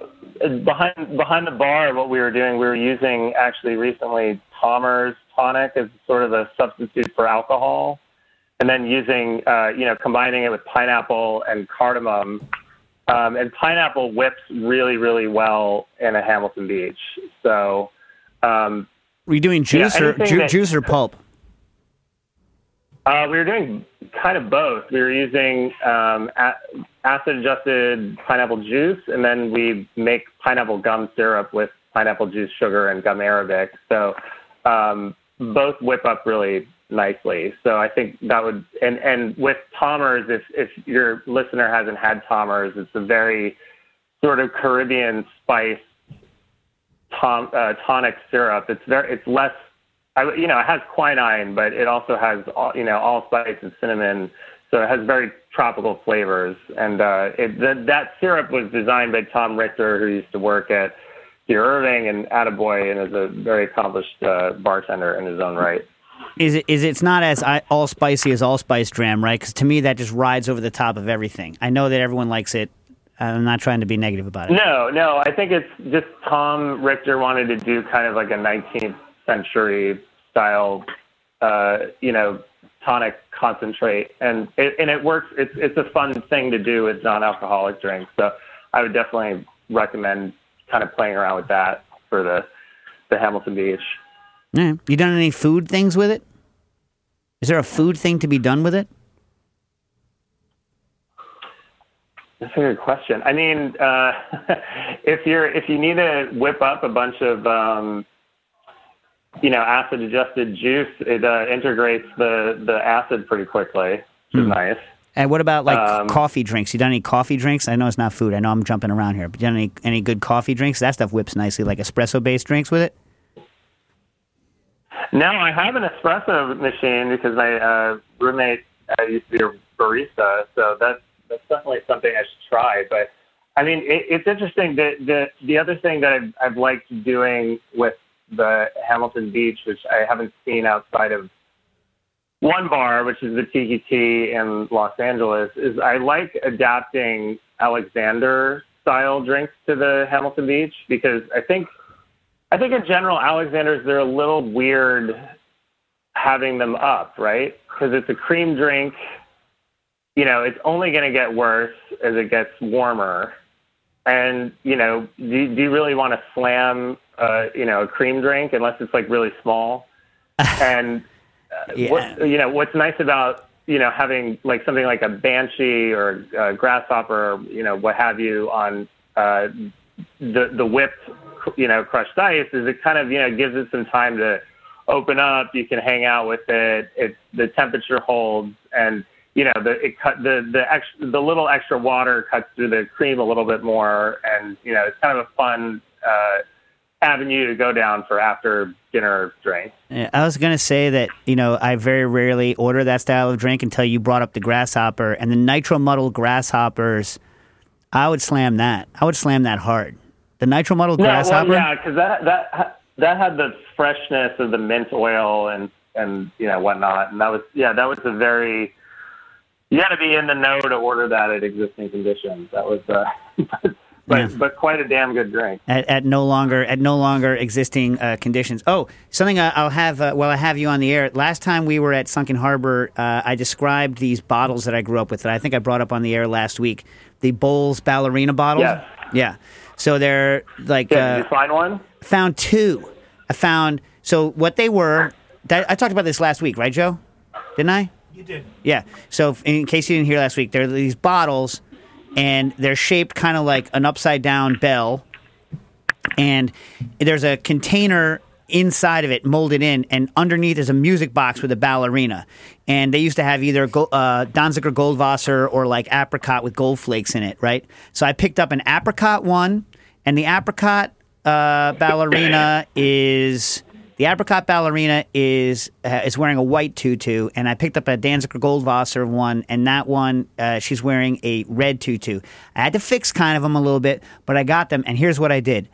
behind behind the bar, what we were doing, we were using actually recently Tomr's tonic as sort of a substitute for alcohol, and then using, uh, you know, combining it with pineapple and cardamom. Um, and pineapple whips really, really well in a Hamilton Beach. So, um, Were you doing juice or ju- that- juice or pulp? Uh, we were doing kind of both. We were using um, acid-adjusted pineapple juice, and then we make pineapple gum syrup with pineapple juice, sugar, and gum arabic. So um, both whip up really nicely. So I think that would, and and with Tomr's, if if your listener hasn't had Tomr's, it's a very sort of Caribbean spice tom, uh, tonic syrup. It's very, it's less I, you know, it has quinine, but it also has, all, you know, allspice and cinnamon. So it has very tropical flavors. And uh, it, that, that syrup was designed by Tom Richter, who used to work at Dear Irving and Attaboy and is a very accomplished uh, bartender in his own right. Is it is it's not as I, all spicy as allspice dram, right? Because to me that just rides over the top of everything. I know that everyone likes it. I'm not trying to be negative about it. No, no, I think it's just Tom Richter wanted to do kind of like a 19th century style, uh, you know, tonic concentrate, and it, and it works. It's it's a fun thing to do with non-alcoholic drinks. So I would definitely recommend kind of playing around with that for the the Hamilton Beach. Yeah. You done any food things with it? Is there a food thing to be done with it? That's a good question. I mean, uh, if you're if you need to whip up a bunch of um, you know, acid adjusted juice. It uh, integrates the the acid pretty quickly, which is nice. And what about like Um, coffee drinks? You done any coffee drinks? I know it's not food. I know I'm jumping around here, but you done any any good coffee drinks? That stuff whips nicely, like espresso based drinks with it. No, I have an espresso machine because my uh, roommate uh, used to be a barista, so that's that's definitely something I should try. But I mean, it, it's interesting. The the the other thing that I've, I've liked doing with the Hamilton Beach, which I haven't seen outside of one bar, which is the Tiki-Ti in Los Angeles, is I like adapting Alexander style drinks to the Hamilton Beach because I think I think in general, Alexanders, they're a little weird having them up, right? Because it's a cream drink. You know, it's only going to get worse as it gets warmer. And, you know, do, do you really want to slam, uh, you know, a cream drink unless it's like really small? and, uh, Yeah. what, you know, what's nice about, you know, having like something like a banshee or a grasshopper or, you know, what have you on uh, the, the whipped you know, crushed ice is it kind of, you know, gives it some time to open up. You can hang out with it. It the temperature holds and you know, the it cut the the extra the little extra water cuts through the cream a little bit more and you know, it's kind of a fun uh avenue to go down for after dinner drinks. Yeah, I was gonna say that you know I very rarely order that style of drink until you brought up the grasshopper and the nitro muddled grasshoppers. I would slam that. I would slam that hard. The nitro muddled No, well, grasshopper. yeah, because that that that had the freshness of the mint oil and and you know whatnot, and that was yeah, that was a very you got to be in the know to order that at existing conditions. That was uh, but but, Yeah. but quite a damn good drink. at, at no longer at no longer existing uh, conditions. Oh, something I, I'll have uh, while I have you on the air. Last time we were at Sunken Harbor, uh, I described these bottles that I grew up with that I think I brought up on the air last week. The Bols ballerina bottles. Yes. Yeah. So they're like Yeah, uh, did you find one? found two. I found so what they were. That, I talked about this last week, right, Joe? Didn't I? You did. Yeah. So in case you didn't hear last week, there are these bottles, and they're shaped kind of like an upside down bell, and there's a container inside of it molded in, and underneath is a music box with a ballerina. And they used to have either uh, Danziger Goldwasser or like apricot with gold flakes in it, right? So I picked up an apricot one, and the apricot uh, ballerina is the apricot ballerina is uh, is wearing a white tutu, and I picked up a Danziger Goldwasser one, and that one uh, she's wearing a red tutu. I had to fix kind of them a little bit, but I got them, and here's what I did.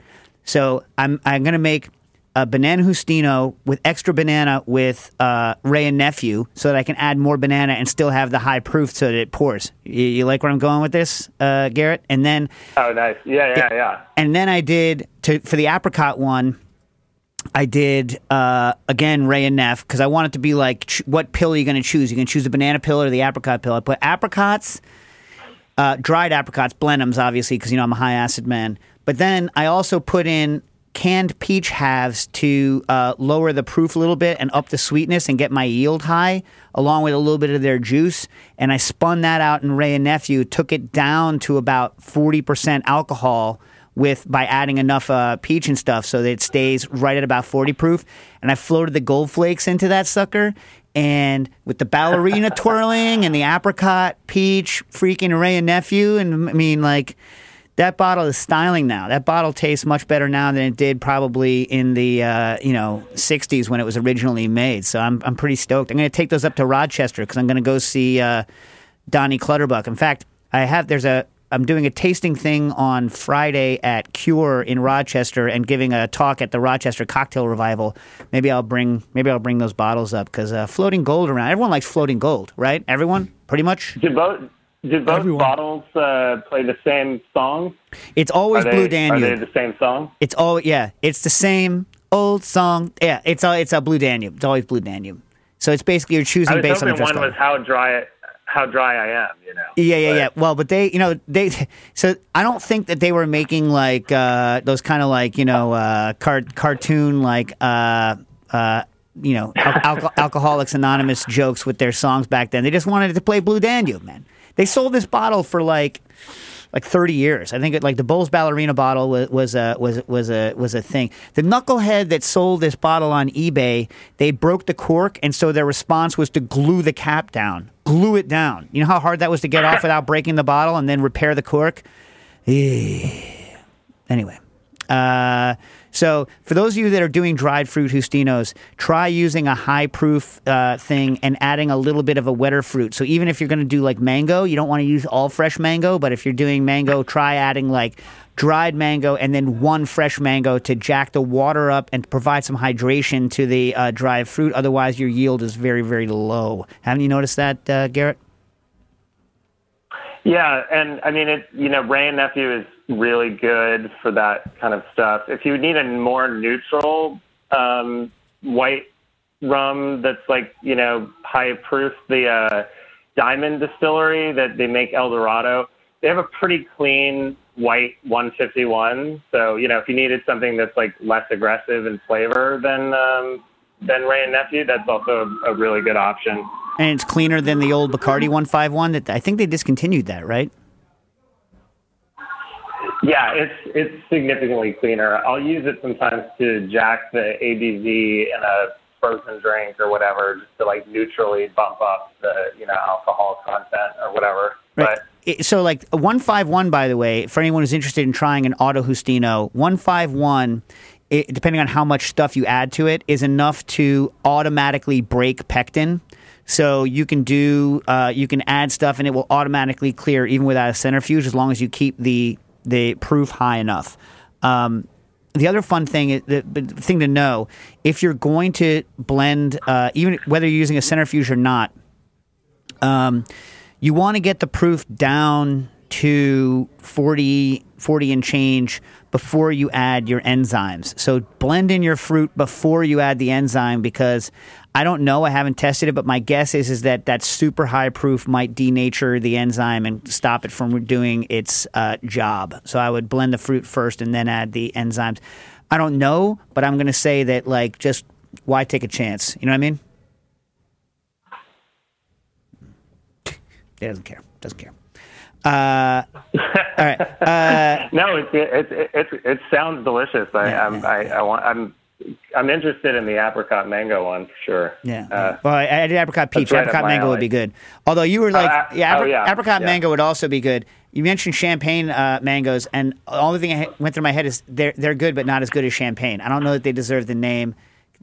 So I'm I'm gonna make a banana Justino with extra banana with uh, Wray and Nephew, so that I can add more banana and still have the high proof so that it pours. You, you like where I'm going with this, uh, Garrett? And then Oh, nice. Yeah, yeah, yeah. and then I did to for the apricot one. I did uh, again Wray and Neff because I wanted to be like, ch- what pill are you going to choose? You can choose the banana pill or the apricot pill. I put apricots, uh, dried apricots, Blenheims, obviously because you know I'm a high acid man. But then I also put in canned peach halves to uh, lower the proof a little bit and up the sweetness and get my yield high, along with a little bit of their juice. And I spun that out in Wray and Nephew, took it down to about forty percent alcohol with by adding enough uh, peach and stuff so that it stays right at about 40 proof. And I floated the gold flakes into that sucker. And with the ballerina twirling and the apricot, peach, freaking Wray and Nephew, and I mean, like that bottle is styling now. That bottle tastes much better now than it did probably in the uh, you know 60s when it was originally made. So I'm I'm pretty stoked. I'm going to take those up to Rochester because I'm going to go see uh, Donnie Clutterbuck. In fact, I have there's a I'm doing a tasting thing on Friday at Cure in Rochester and giving a talk at the Rochester Cocktail Revival. Maybe I'll bring maybe I'll bring those bottles up because uh, floating gold around. Everyone likes floating gold, right? Everyone, pretty much. Do both do both Everyone. bottles uh, play the same song? It's Are always they, Blue are Danube. they the same song? It's all yeah. It's the same old song. Yeah, it's a, it's a Blue Danube. It's always Blue Danube. So it's basically you're choosing based on the dress one code. was how dry how dry I am. You know. Yeah, yeah, But- yeah. Well, but they, you know, they. So I don't think that they were making like uh, those kind of like you know uh, car- cartoon like uh, uh, you know al- alco- Alcoholics Anonymous jokes with their songs back then. They just wanted to play Blue Danube, man. They sold this bottle for like like 30 years. I think it, like the Bols ballerina bottle was, was a was was a was a thing. The knucklehead that sold this bottle on eBay, they broke the cork, and so their response was to glue the cap down, glue it down. You know how hard that was to get off without breaking the bottle, and then repair the cork. Anyway. Uh, so, for those of you that are doing dried fruit Justinos, try using a high proof uh, thing and adding a little bit of a wetter fruit. So, even if you're going to do like mango, you don't want to use all fresh mango, but if you're doing mango, try adding like dried mango and then one fresh mango to jack the water up and provide some hydration to the uh, dried fruit. Otherwise, your yield is very, very low. Haven't you noticed that, uh, Garrett? Yeah, and I mean, it. You know, Wray and Nephew is really good for that kind of stuff. If you need a more neutral um, white rum that's like you know high proof, the uh, Diamond Distillery that they make El Dorado, they have a pretty clean white 151. So you know, if you needed something that's like less aggressive in flavor than um, than Wray and Nephew, that's also a, a really good option. And it's cleaner than the old Bacardi 151 that I think they discontinued that, right? Yeah, it's it's significantly cleaner. I'll use it sometimes to jack the ABV in a frozen drink or whatever, just to like neutrally bump up the you know alcohol content or whatever. Right. It, so, like 151, by the way, for anyone who's interested in trying an Auto Justino, 151, it, depending on how much stuff you add to it, is enough to automatically break pectin. So you can do, uh, you can add stuff and it will automatically clear even without a centrifuge as long as you keep the the proof high enough. Um, the other fun thing, the, thing to know, if you're going to blend, uh, even whether you're using a centrifuge or not, um, you want to get the proof down to 40, 40 and change before you add your enzymes. So blend in your fruit before you add the enzyme because I don't know, I haven't tested it, but my guess is is that that super high proof might denature the enzyme and stop it from doing its uh, job. So I would blend the fruit first and then add the enzymes. I don't know, but I'm going to say that like just why take a chance? You know what I mean? He doesn't care. Doesn't care. Uh, all right. Uh, No, it's it it it, it sounds delicious. I Yeah, I'm yeah, I, I want I'm I'm interested in the apricot mango one for sure. yeah. Uh, well, I, I did apricot peach. right Apricot mango would be good. Although you were like, uh, yeah, oh, yeah, apricot mango would also be good. You mentioned champagne uh, mangoes, and the only thing that went through my head is they're they're good, but not as good as champagne. I don't know that they deserve the name.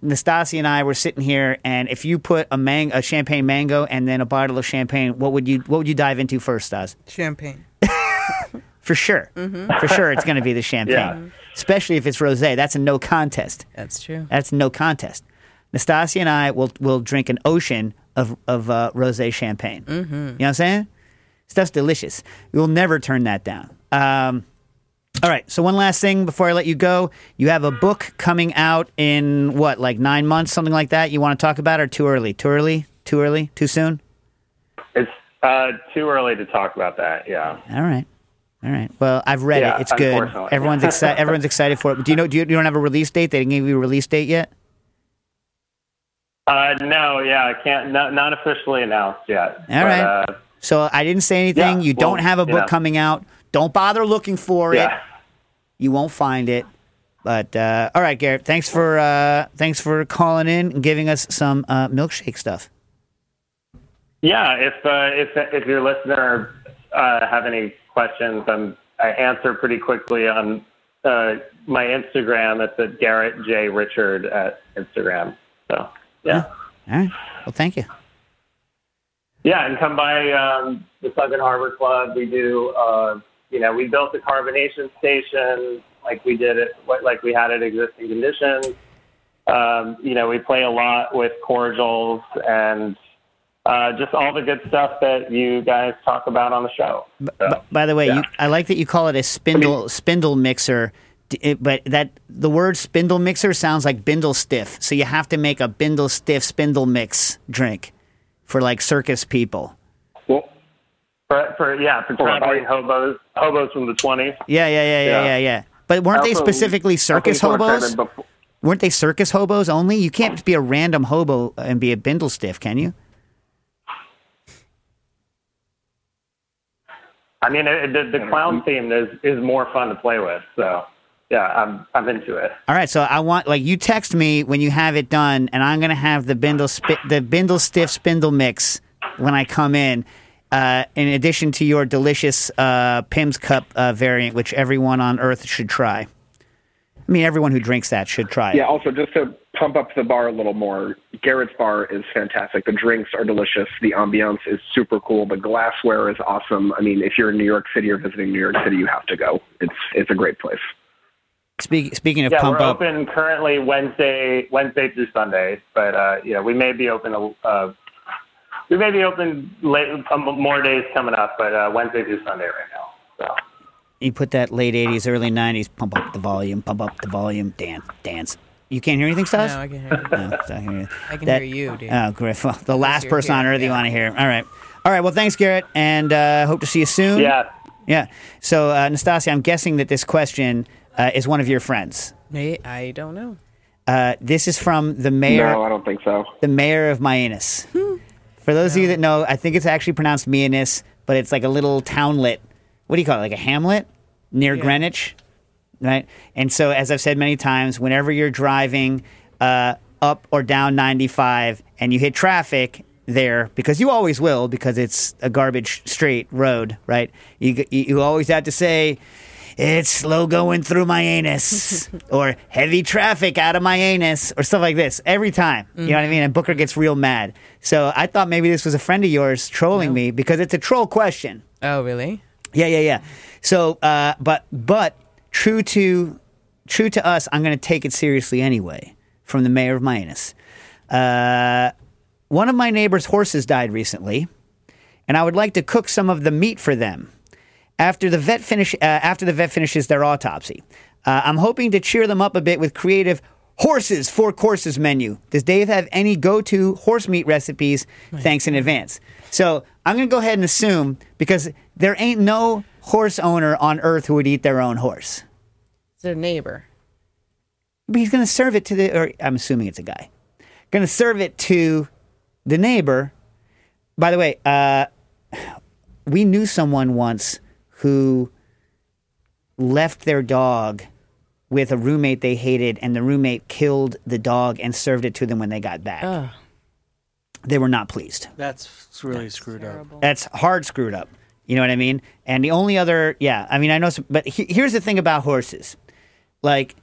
Nastasi and I were sitting here, and if you put a mang- a champagne mango and then a bottle of champagne, what would you what would you dive into first, Stas? Champagne. For sure, for sure, it's going to be the champagne, Yeah. especially if it's rosé. That's a no contest. That's true. That's no contest. Nastasia and I will will drink an ocean of of uh, rosé champagne. Mm-hmm. You know what I'm saying? Stuff's delicious. We'll never turn that down. Um, all right. So one last thing before I let you go, you have a book coming out in what, like nine months, something like that. You want to talk about, or too early? Too early? Too early? Too soon? It's uh, too early to talk about that. Yeah. All right. All right. Well, I've read Yeah, it. It's good. Everyone's excited. Everyone's excited for it. Do you know? Do you, you don't have a release date? They didn't give you a release date yet. Uh, no, yeah, I can't. Not, not officially announced yet. All but, right. Uh, So I didn't say anything. Yeah, you don't have a book know. coming out. Don't bother looking for it. You won't find it. But uh, all right, Garrett. Thanks for uh, thanks for calling in and giving us some uh, milkshake stuff. Yeah, if uh, if if your listener uh, have any questions, I'm, I answer pretty quickly on uh, my Instagram. It's at Garrett J Richard at Instagram. So yeah, All right. Well, thank you. yeah, and come by um, the Sunken Harbor Club. We do, uh, you know, we built a carbonation station like we did it, like we had it existing conditions. Um, you know, we play a lot with cordials and uh, just all the good stuff that you guys talk about on the show. So, B- by the way, yeah. you, I like that you call it a spindle spindle mixer. It- But that the word spindle mixer sounds like bindle stiff, so you have to make a bindle stiff spindle mix drink for like circus people. For, for yeah, for traveling hobos, hobos from the twenties. Yeah, yeah, yeah, yeah, yeah, Yeah. But weren't they specifically circus hobos? Weren't they circus hobos only? You can't be a random hobo and be a bindle stiff, can you? I mean, it, the, the clown theme is is more fun to play with. So yeah, I'm I'm into it. All right, so I want like you text me when you have it done, and I'm gonna have the Bindle spi- the Bindle Stiff Spindle mix when I come in. Uh, in addition to your delicious uh, Pimm's Cup uh, variant, which everyone on Earth should try. I mean, everyone who drinks that should try it. Yeah, also just to pump up the bar a little more, Garrett's bar is fantastic. The drinks are delicious. The ambiance is super cool. The glassware is awesome. I mean, if you're in New York City or visiting New York City, you have to go. It's it's a great place. Speak, speaking of Yeah, pump we're up, open currently Wednesday Wednesday through Sunday, but uh, yeah, we may be open. Uh, we may be open late, um, more days coming up, but uh, Wednesday through Sunday right now. So. you put that late '80s, early '90s, pump up the volume, pump up the volume, dance, dance. You can't hear anything, Stas? No, I can hear you. No, so I can hear, I can That- hear you, dude. Oh, great. Well, the last you're person on here, earth you want to hear. All right. All right. Well, thanks, Garrett, and uh, hope to see you soon. Yeah, Yeah. So, uh, Nastasia, I'm guessing that this question uh, is one of your friends. Hey, I don't know. Uh, this is from the mayor, No, I don't think so. the mayor of Mianus. For those of you that know, I think it's actually pronounced Mianus, but it's like a little townlet. What do you call it? Like a hamlet near Yeah. Greenwich, right? And so, as I've said many times, whenever you're driving uh, up or down 95 and you hit traffic there, because you always will, because it's a garbage straight road, right? You you, you always have to say. It's slow going through my anus, or heavy traffic out of my anus, or stuff like this every time. You know what I mean? And Booker gets real mad. So I thought maybe this was a friend of yours trolling me because it's a troll question. Oh, really? Yeah, yeah, yeah. So, uh, but but true to true to us, I'm going to take it seriously anyway. From the mayor of Minus, uh, one of my neighbor's horses died recently, and I would like to cook some of the meat for them after the vet finish uh, after the vet finishes their autopsy. Uh, I'm hoping to cheer them up a bit with creative horses four courses menu. Does Dave have any go-to horse meat recipes? Thanks in advance. So I'm going to go ahead and assume because there ain't no horse owner on earth who would eat their own horse. It's their neighbor. But he's going to serve it to the, or I'm assuming it's a guy, going to serve it to the neighbor. By the way, uh, we knew someone once who left their dog with a roommate they hated, and the roommate killed the dog and served it to them when they got back. Ugh. They were not pleased. That's really screwed up. That's hard screwed up. You know what I mean? And the only other, yeah, I mean, I know, some, but he, here's the thing about horses. Like,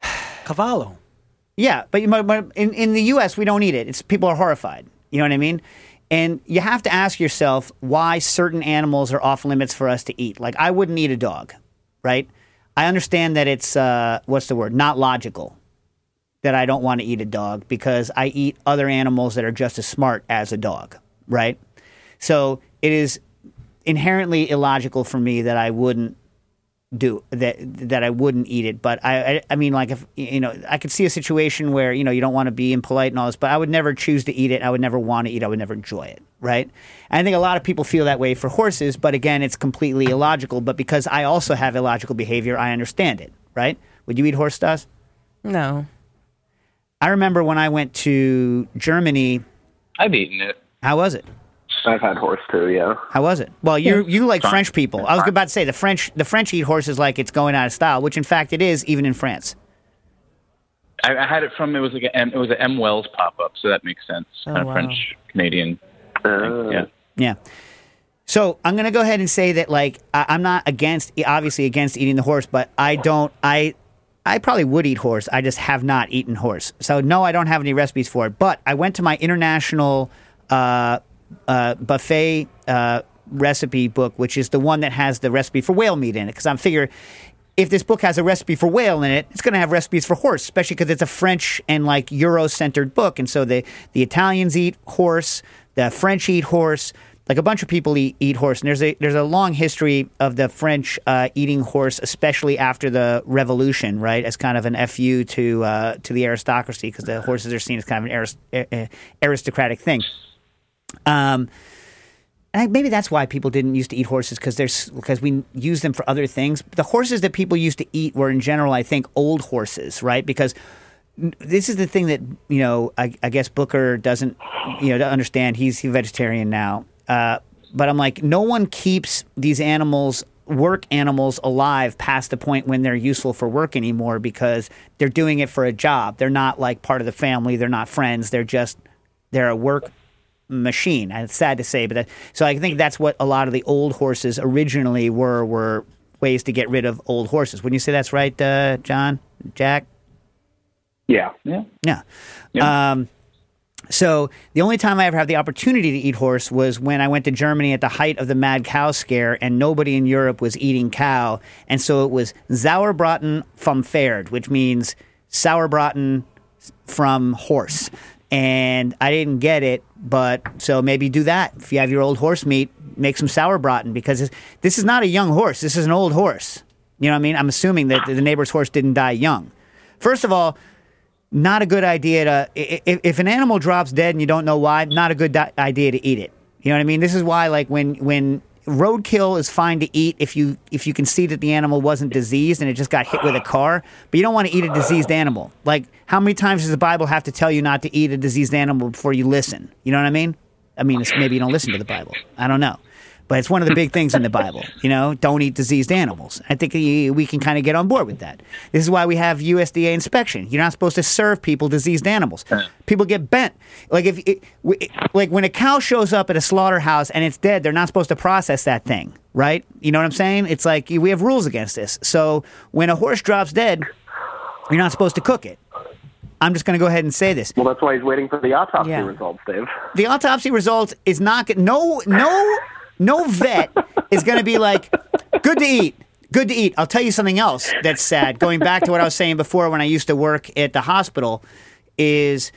Cavallo. Yeah, but, but in, in the U.S., we don't eat it. It's people are horrified. You know what I mean? And you have to ask yourself why certain animals are off limits for us to eat. Like I wouldn't eat a dog, right? I understand that it's uh, what's the word? Not logical that I don't want to eat a dog because I eat other animals that are just as smart as a dog, right? So it is inherently illogical for me that I wouldn't do that that I wouldn't eat it. But I, I, I mean, like if you know, I could see a situation where you know you don't want to be impolite and all this, but I would never choose to eat it. I would never want to eat. it. I would never enjoy it. Right? And I think a lot of people feel that way for horses, but again, it's completely illogical. But because I also have illogical behavior, I understand it. Right? Would you eat horse dust? No. I remember when I went to Germany. I've eaten it. How was it? I've had horse too. Yeah. How was it? Well, you you like Fine. French people. I was about to say the French the French eat horses like it's going out of style, which in fact it is, even in France. I, I had it from it was like a M, it was a M Wells pop up, so that makes sense. Oh, kind of wow. French Canadian. Uh, Yeah. Yeah. So I'm gonna go ahead and say that like I, I'm not against obviously against eating the horse, but I don't I I probably would eat horse. I just have not eaten horse. So no, I don't have any recipes for it. But I went to my international uh, uh, buffet uh, recipe book, which is the one that has the recipe for whale meat in it, because I'm figure. If this book has a recipe for whale in it, it's going to have recipes for horse, especially because it's a French and like Euro-centered book, and so the the Italians eat horse, the French eat horse, like a bunch of people eat, eat horse, and there's a there's a long history of the French uh, eating horse, especially after the Revolution, right? As kind of an fu to uh, to the aristocracy, because the horses are seen as kind of an aris- uh, aristocratic thing. Um, and maybe that's why people didn't used to eat horses because there's because we use them for other things. The horses that people used to eat were in general, I think, old horses, right? Because this is the thing that you know I, I guess Booker doesn't you know understand. He's a vegetarian now. Uh, but I'm like, no one keeps these animals, work animals, alive past the point when they're useful for work anymore because they're doing it for a job. They're not like part of the family. They're not friends. They're just they're a work machine. It's sad to say, but that, so I think that's what a lot of the old horses originally were were ways to get rid of old horses. Wouldn't you say that's right, uh, John, Jack? Yeah. Yeah. Yeah. Yeah. Um, so the only time I ever had the opportunity to eat horse was when I went to Germany at the height of the mad cow scare, and nobody in Europe was eating cow, and so it was Sauerbraten vom Pferd, which means Sauerbraten from horse. And I didn't get it, but so maybe do that. If you have your old horse meat, make some Sauerbraten because this- is not a young horse. This is an old horse. You know what I mean? I'm assuming that the neighbor's horse didn't die young. First of all, not a good idea to i- i- if an animal drops dead and you don't know why not a good di- idea to eat it you know what i mean this is why like when when roadkill is fine to eat if you if you can see that the animal wasn't diseased and it just got hit with a car but you don't want to eat a diseased animal like how many times does the bible have to tell you not to eat a diseased animal before you listen you know what i mean i mean it's, maybe you don't listen to the bible i don't know but it's one of the big things in the Bible. You know, don't eat diseased animals. I think we we can kind of get on board with that. This is why we have USDA inspection. You're not supposed to serve people diseased animals. People get bent. Like if it, like when a cow shows up at a slaughterhouse and it's dead, they're not supposed to process that thing, right? You know what I'm saying? It's like we have rules against this. So when a horse drops dead, you're not supposed to cook it. I'm just going to go ahead and say this Well, that's why he's waiting for the autopsy Yeah. results, Dave. the autopsy results is not no no no vet is going to be like good to eat good to eat i'll tell you something else that's sad going back to what i was saying before when i used to work at the hospital is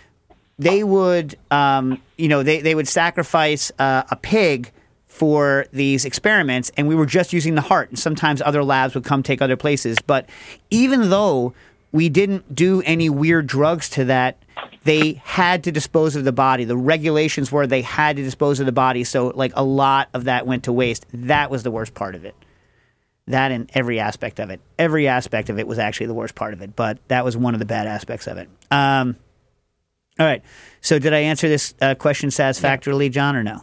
they would um, you know they, they would sacrifice uh, a pig for these experiments and we were just using the heart and sometimes other labs would come take other places but even though we didn't do any weird drugs to that. They had to dispose of the body. The regulations were they had to dispose of the body so like a lot of that went to waste. That was the worst part of it. That and every aspect of it. Every aspect of it was actually the worst part of it but that was one of the bad aspects of it. Um, all right. So did i answer this uh, question satisfactorily john or no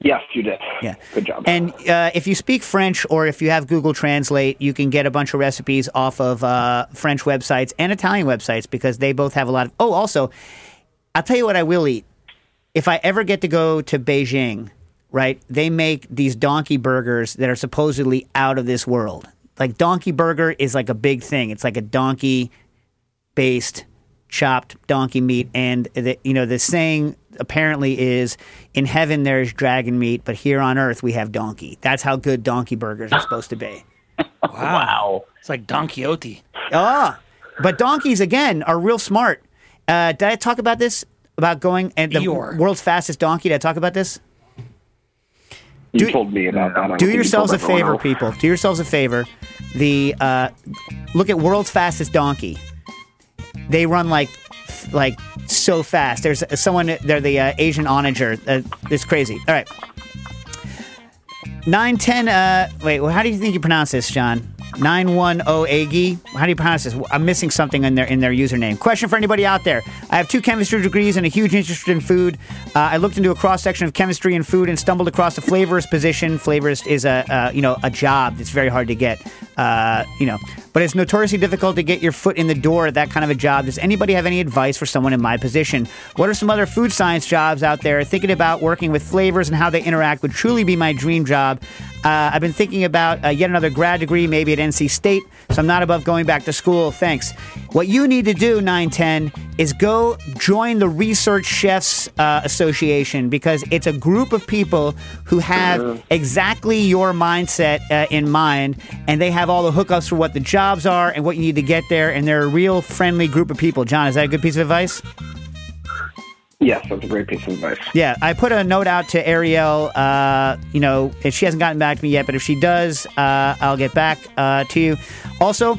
Yes, you did. Yeah. Good job. And uh, if you speak French or if you have Google Translate, you can get a bunch of recipes off of uh, French websites and Italian websites because they both have a lot of. Oh, also, I'll tell you what I will eat. If I ever get to go to Beijing, right, they make these donkey burgers that are supposedly out of this world. Like, donkey burger is like a big thing. It's like a donkey based chopped donkey meat and the, you know the saying apparently is in heaven there's dragon meat but here on earth we have donkey that's how good donkey burgers are supposed to be Wow. It's like Don Quixote. ah but donkeys again are real smart uh, did i talk about this about going and the Eeyore. world's fastest donkey did i talk about this you do- told me about that. I don't do think you yourselves a favor else. people do yourselves a favor the uh, look at world's fastest donkey they run like like so fast. There's someone they're the uh, asian onager. Uh, it's crazy. All right. 910 uh wait well, how do you think you pronounce this john? 910 agi how do you pronounce this? I'm missing something in their in their username. Question for anybody out there. I have two chemistry degrees and a huge interest in food. Uh, i looked into a cross section of chemistry and food and stumbled across a flavorist position. Flavorist is a uh, you know a job that's very hard to get. Uh, you know but it's notoriously difficult to get your foot in the door at that kind of a job. Does anybody have any advice for someone in my position? What are some other food science jobs out there? Thinking about working with flavors and how they interact would truly be my dream job. Uh, I've been thinking about uh, yet another grad degree, maybe at NC State, so I'm not above going back to school. Thanks. What you need to do, 910, is go join the Research Chefs uh, Association because it's a group of people who have exactly your mindset uh, in mind, and they have all the hookups for what the jobs are and what you need to get there, and they're a real friendly group of people. John, is that a good piece of advice? Yes, that's a great piece of advice. Yeah, I put a note out to Ariel. Uh, you know, if she hasn't gotten back to me yet, but if she does, uh, I'll get back uh, to you. Also,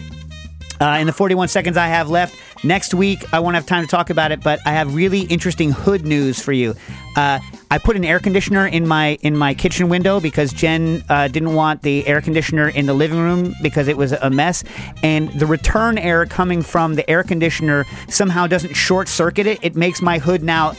uh, in the 41 seconds I have left, Next week, I won't have time to talk about it, but I have really interesting hood news for you. Uh, I put an air conditioner in my in my kitchen window because Jen uh, didn't want the air conditioner in the living room because it was a mess, and the return air coming from the air conditioner somehow doesn't short circuit it. It makes my hood now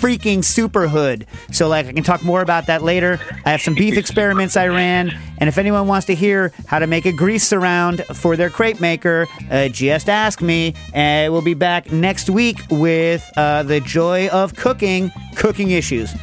freaking super hood. So like I can talk more about that later. I have some beef experiments I ran, and if anyone wants to hear how to make a grease surround for their crepe maker, uh, just ask me. and. We'll be back next week with uh, the joy of cooking, cooking issues.